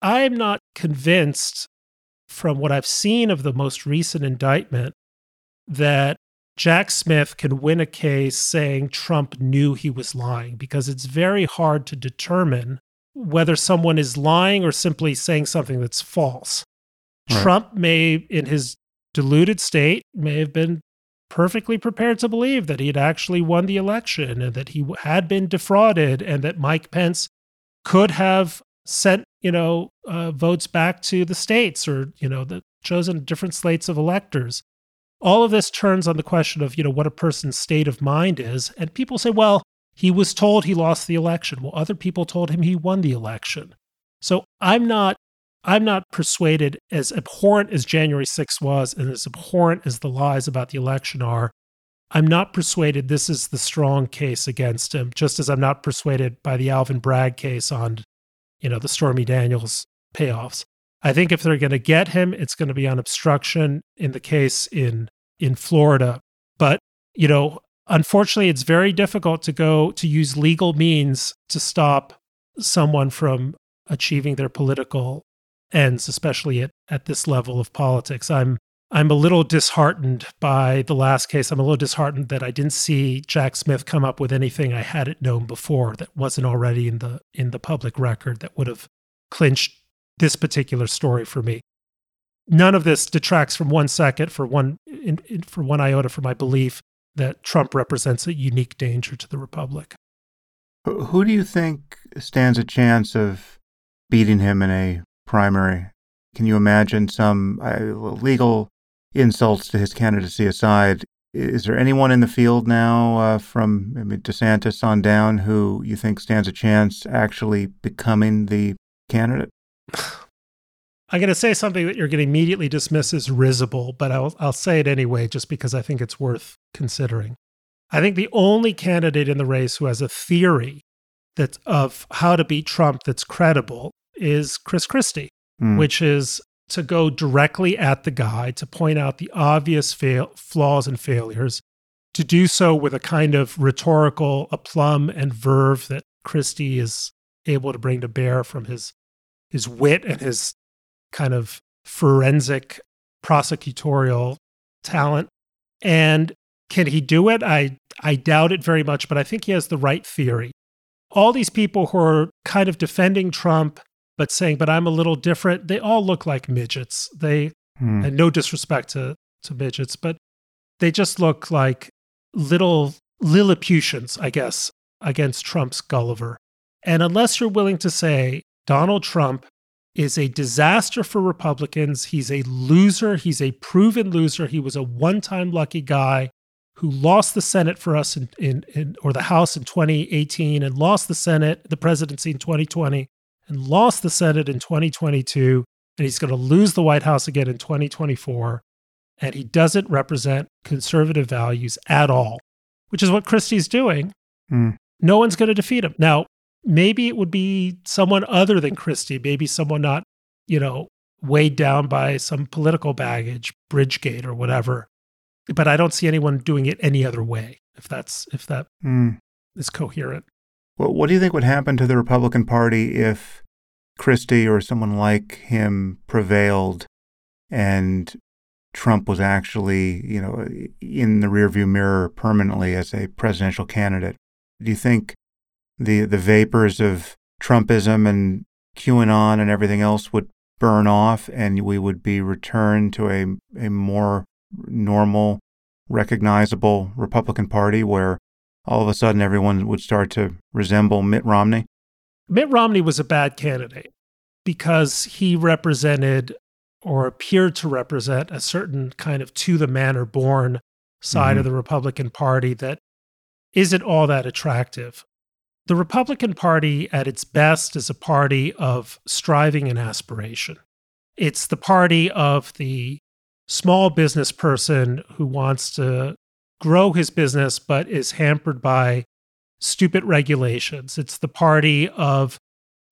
I'm not convinced from what I've seen of the most recent indictment that Jack Smith can win a case saying Trump knew he was lying because it's very hard to determine whether someone is lying or simply saying something that's false. Right. Trump may, in his deluded state, may have been perfectly prepared to believe that he had actually won the election and that he had been defrauded and that Mike Pence could have sent, you know, uh, votes back to the states or, you know, the chosen different slates of electors all of this turns on the question of you know what a person's state of mind is. And people say well he was told he lost the election. Well other people told him he won the election. So i'm not i'm not persuaded as abhorrent as january 6th was and as abhorrent as the lies about the election are i'm not persuaded this is the strong case against him just as i'm not persuaded by the alvin bragg case on you know the stormy daniels payoffs I think if they're going to get him, it's going to be on obstruction in the case in in Florida. But, you know, unfortunately it's very difficult to go to use legal means to stop someone from achieving their political ends, especially at, at this level of politics. I'm I'm a little disheartened by the last case. I'm a little disheartened that I didn't see Jack Smith come up with anything I hadn't known before that wasn't already in the in the public record that would have clinched this particular story for me. None of this detracts from one second for one in, in, for one iota for my belief that Trump represents a unique danger to the republic. Who do you think stands a chance of beating him in a primary? Can you imagine some uh, legal insults to his candidacy aside? Is there anyone in the field now uh, from DeSantis on down who you think stands a chance actually becoming the candidate? I'm going to say something that you're going to immediately dismiss as risible, but I'll, I'll say it anyway, just because I think it's worth considering. I think the only candidate in the race who has a theory that of how to beat Trump that's credible is Chris Christie, mm. which is to go directly at the guy, to point out the obvious fail- flaws and failures, to do so with a kind of rhetorical aplomb and verve that Christie is able to bring to bear from his his wit and his kind of forensic prosecutorial talent. And can he do it? I I doubt it very much, but I think he has the right theory. All these people who are kind of defending Trump but saying, "But I'm a little different," they all look like midgets. They, hmm. and no disrespect to to midgets, but they just look like little Lilliputians, I guess, against Trump's Gulliver. And unless you're willing to say Donald Trump is a disaster for Republicans. He's a loser. He's a proven loser. He was a one time lucky guy who lost the Senate for us in, in, in, or the House in 2018 and lost the Senate, the presidency in 2020, and lost the Senate in 2022. And he's going to lose the White House again in 2024. And he doesn't represent conservative values at all, which is what Christie's doing. Mm. No one's going to defeat him. Now, maybe it would be someone other than Christie, maybe someone not, you know, weighed down by some political baggage, Bridgegate or whatever. But I don't see anyone doing it any other way, if that's if that mm. is coherent. Well, what do you think would happen to the Republican Party if Christie or someone like him prevailed and Trump was actually, you know, in the rearview mirror permanently as a presidential candidate? Do you think the the vapors of Trumpism and QAnon and everything else would burn off and we would be returned to a, a more normal, recognizable Republican Party where all of a sudden everyone would start to resemble Mitt Romney? Mitt Romney was a bad candidate because he represented or appeared to represent a certain kind of to the manor born side mm-hmm. of the Republican Party that isn't all that attractive. The Republican Party, at its best, is a party of striving and aspiration. It's the party of the small business person who wants to grow his business but is hampered by stupid regulations. It's the party of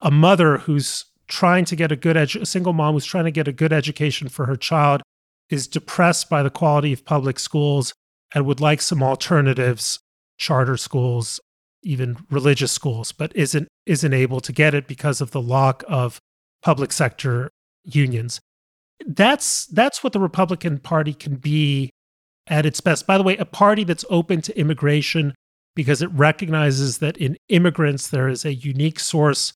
a mother who's trying to get a good edu- a single mom who's trying to get a good education for her child is depressed by the quality of public schools and would like some alternatives, charter schools, even religious schools, but isn't isn't able to get it because of the lock of public sector unions. That's that's what the Republican Party can be at its best. By the way, a party that's open to immigration because it recognizes that in immigrants there is a unique source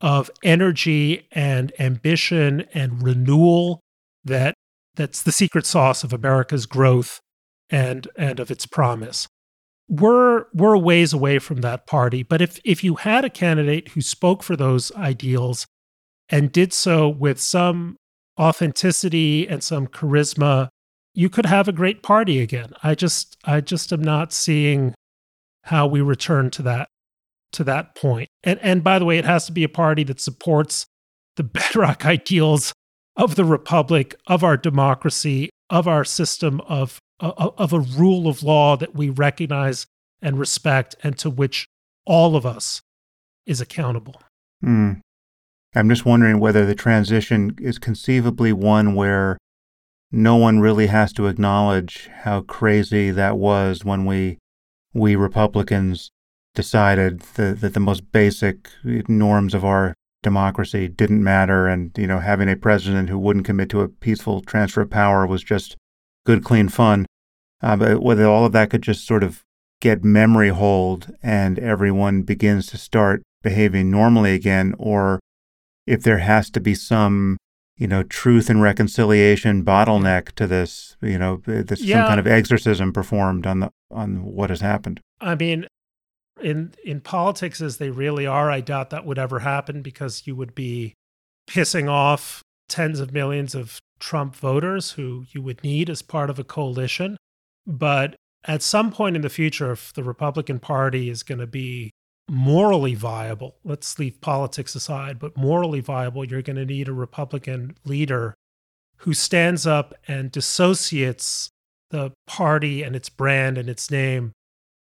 of energy and ambition and renewal that that's the secret sauce of America's growth and and of its promise. We're we're a ways away from that party, but if if you had a candidate who spoke for those ideals and did so with some authenticity and some charisma, you could have a great party again. I just I just am not seeing how we return to that to that point. And and by the way, it has to be a party that supports the bedrock ideals of the republic, of our democracy, of our system of of a rule of law that we recognize and respect and to which all of us is accountable. Mm. I'm just wondering whether the transition is conceivably one where no one really has to acknowledge how crazy that was when we we Republicans decided that, that the most basic norms of our democracy didn't matter and you know having a president who wouldn't commit to a peaceful transfer of power was just good clean fun uh, but whether all of that could just sort of get memory hold and everyone begins to start behaving normally again or if there has to be some you know truth and reconciliation bottleneck to this you know this yeah. some kind of exorcism performed on the on what has happened i mean in in politics as they really are, I doubt that would ever happen because you would be pissing off tens of millions of Trump voters who you would need as part of a coalition. But at some point in the future, if the Republican Party is going to be morally viable, let's leave politics aside, but morally viable, you're going to need a Republican leader who stands up and dissociates the party and its brand and its name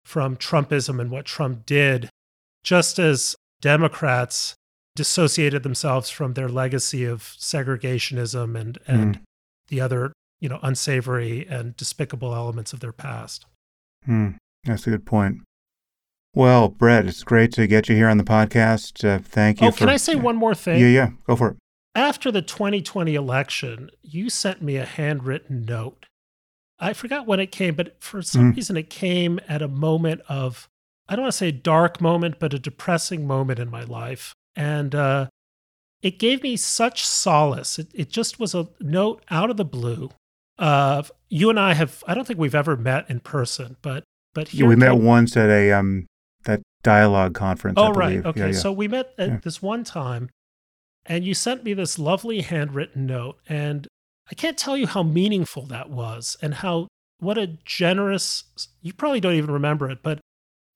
from Trumpism and what Trump did, just as Democrats dissociated themselves from their legacy of segregationism and and mm. the other you know unsavory and despicable elements of their past. Mm. That's a good point. Well, Bret, it's great to get you here on the podcast. Uh, thank you. Oh, for, can I say one more thing? Yeah, yeah, go for it. After the 2020 election, you sent me a handwritten note I forgot when it came, but for some mm. reason it came at a moment of, I don't want to say dark moment, but a depressing moment in my life. And uh, it gave me such solace. It, it just was a note out of the blue of you and I have, I don't think we've ever met in person, but, but yeah, we met once at a, um, that dialogue conference. Oh, right. Okay. Yeah, yeah. So we met at this one time and you sent me this lovely handwritten note. And I can't tell you how meaningful that was and how what a generous you probably don't even remember it, but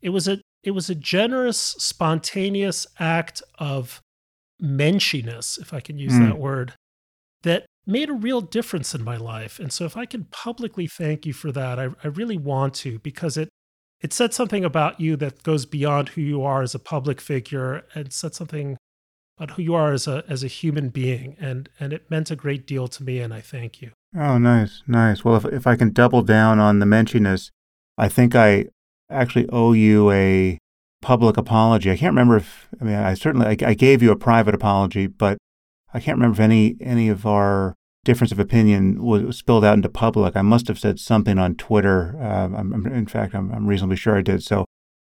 it was a it was a generous, spontaneous act of menschiness, if I can use mm. that word, that made a real difference in my life. And so if I can publicly thank you for that, I, I really want to because it it said something about you that goes beyond who you are as a public figure and said something about who you are as a as a human being, and and it meant a great deal to me, and I thank you. Oh, nice, nice. Well, if if I can double down on the menschiness, I think I actually owe you a public apology. I can't remember if I mean I certainly I, I gave you a private apology, but I can't remember if any any of our difference of opinion was spilled out into public. I must have said something on Twitter. Uh, I'm, in fact, I'm, I'm reasonably sure I did. So,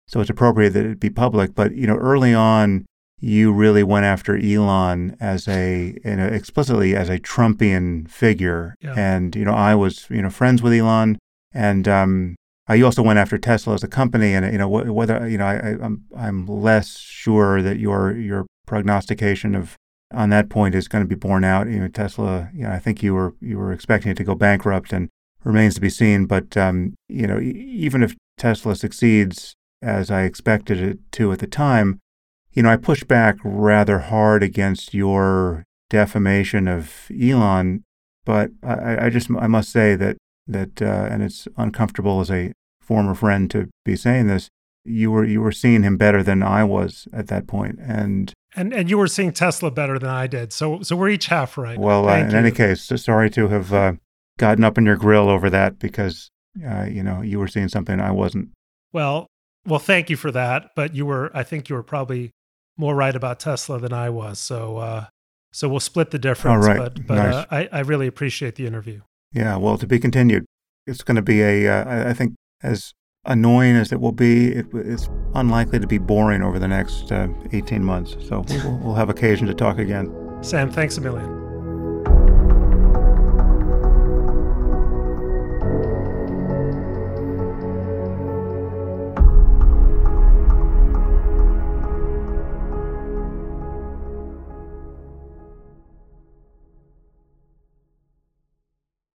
so it's appropriate that it be public. But you know, early on, you really went after Elon as a, a explicitly as a Trumpian figure, Yeah. and you know I was you know friends with Elon, and um, uh, you also went after Tesla as a company, and you know wh- whether you know I, I, I'm I'm less sure that your your prognostication of on that point is going to be borne out. You know Tesla, you know I think you were you were expecting it to go bankrupt, and remains to be seen. But um, you know e- even if Tesla succeeds as I expected it to at the time, you know I pushed back rather hard against your defamation of Elon. But I, I just I must say that that uh, and it's uncomfortable as a former friend to be saying this. You were you were seeing him better than I was at that point, and And and you were seeing Tesla better than I did. So so we're each half right. well, uh, in you. any case, sorry to have uh, gotten up in your grill over that because uh, you know you were seeing something I wasn't. Well, well, thank you for that. But you were, I think you were probably more right about Tesla than I was. So, uh, so we'll split the difference. right. But, but Nice. uh, I, I really appreciate the interview. Yeah, well, to be continued. It's going to be a. Uh, I think as annoying as it will be, it, it's unlikely to be boring over the next uh, 18 months. So we'll, we'll have occasion to talk again. Sam, thanks a million.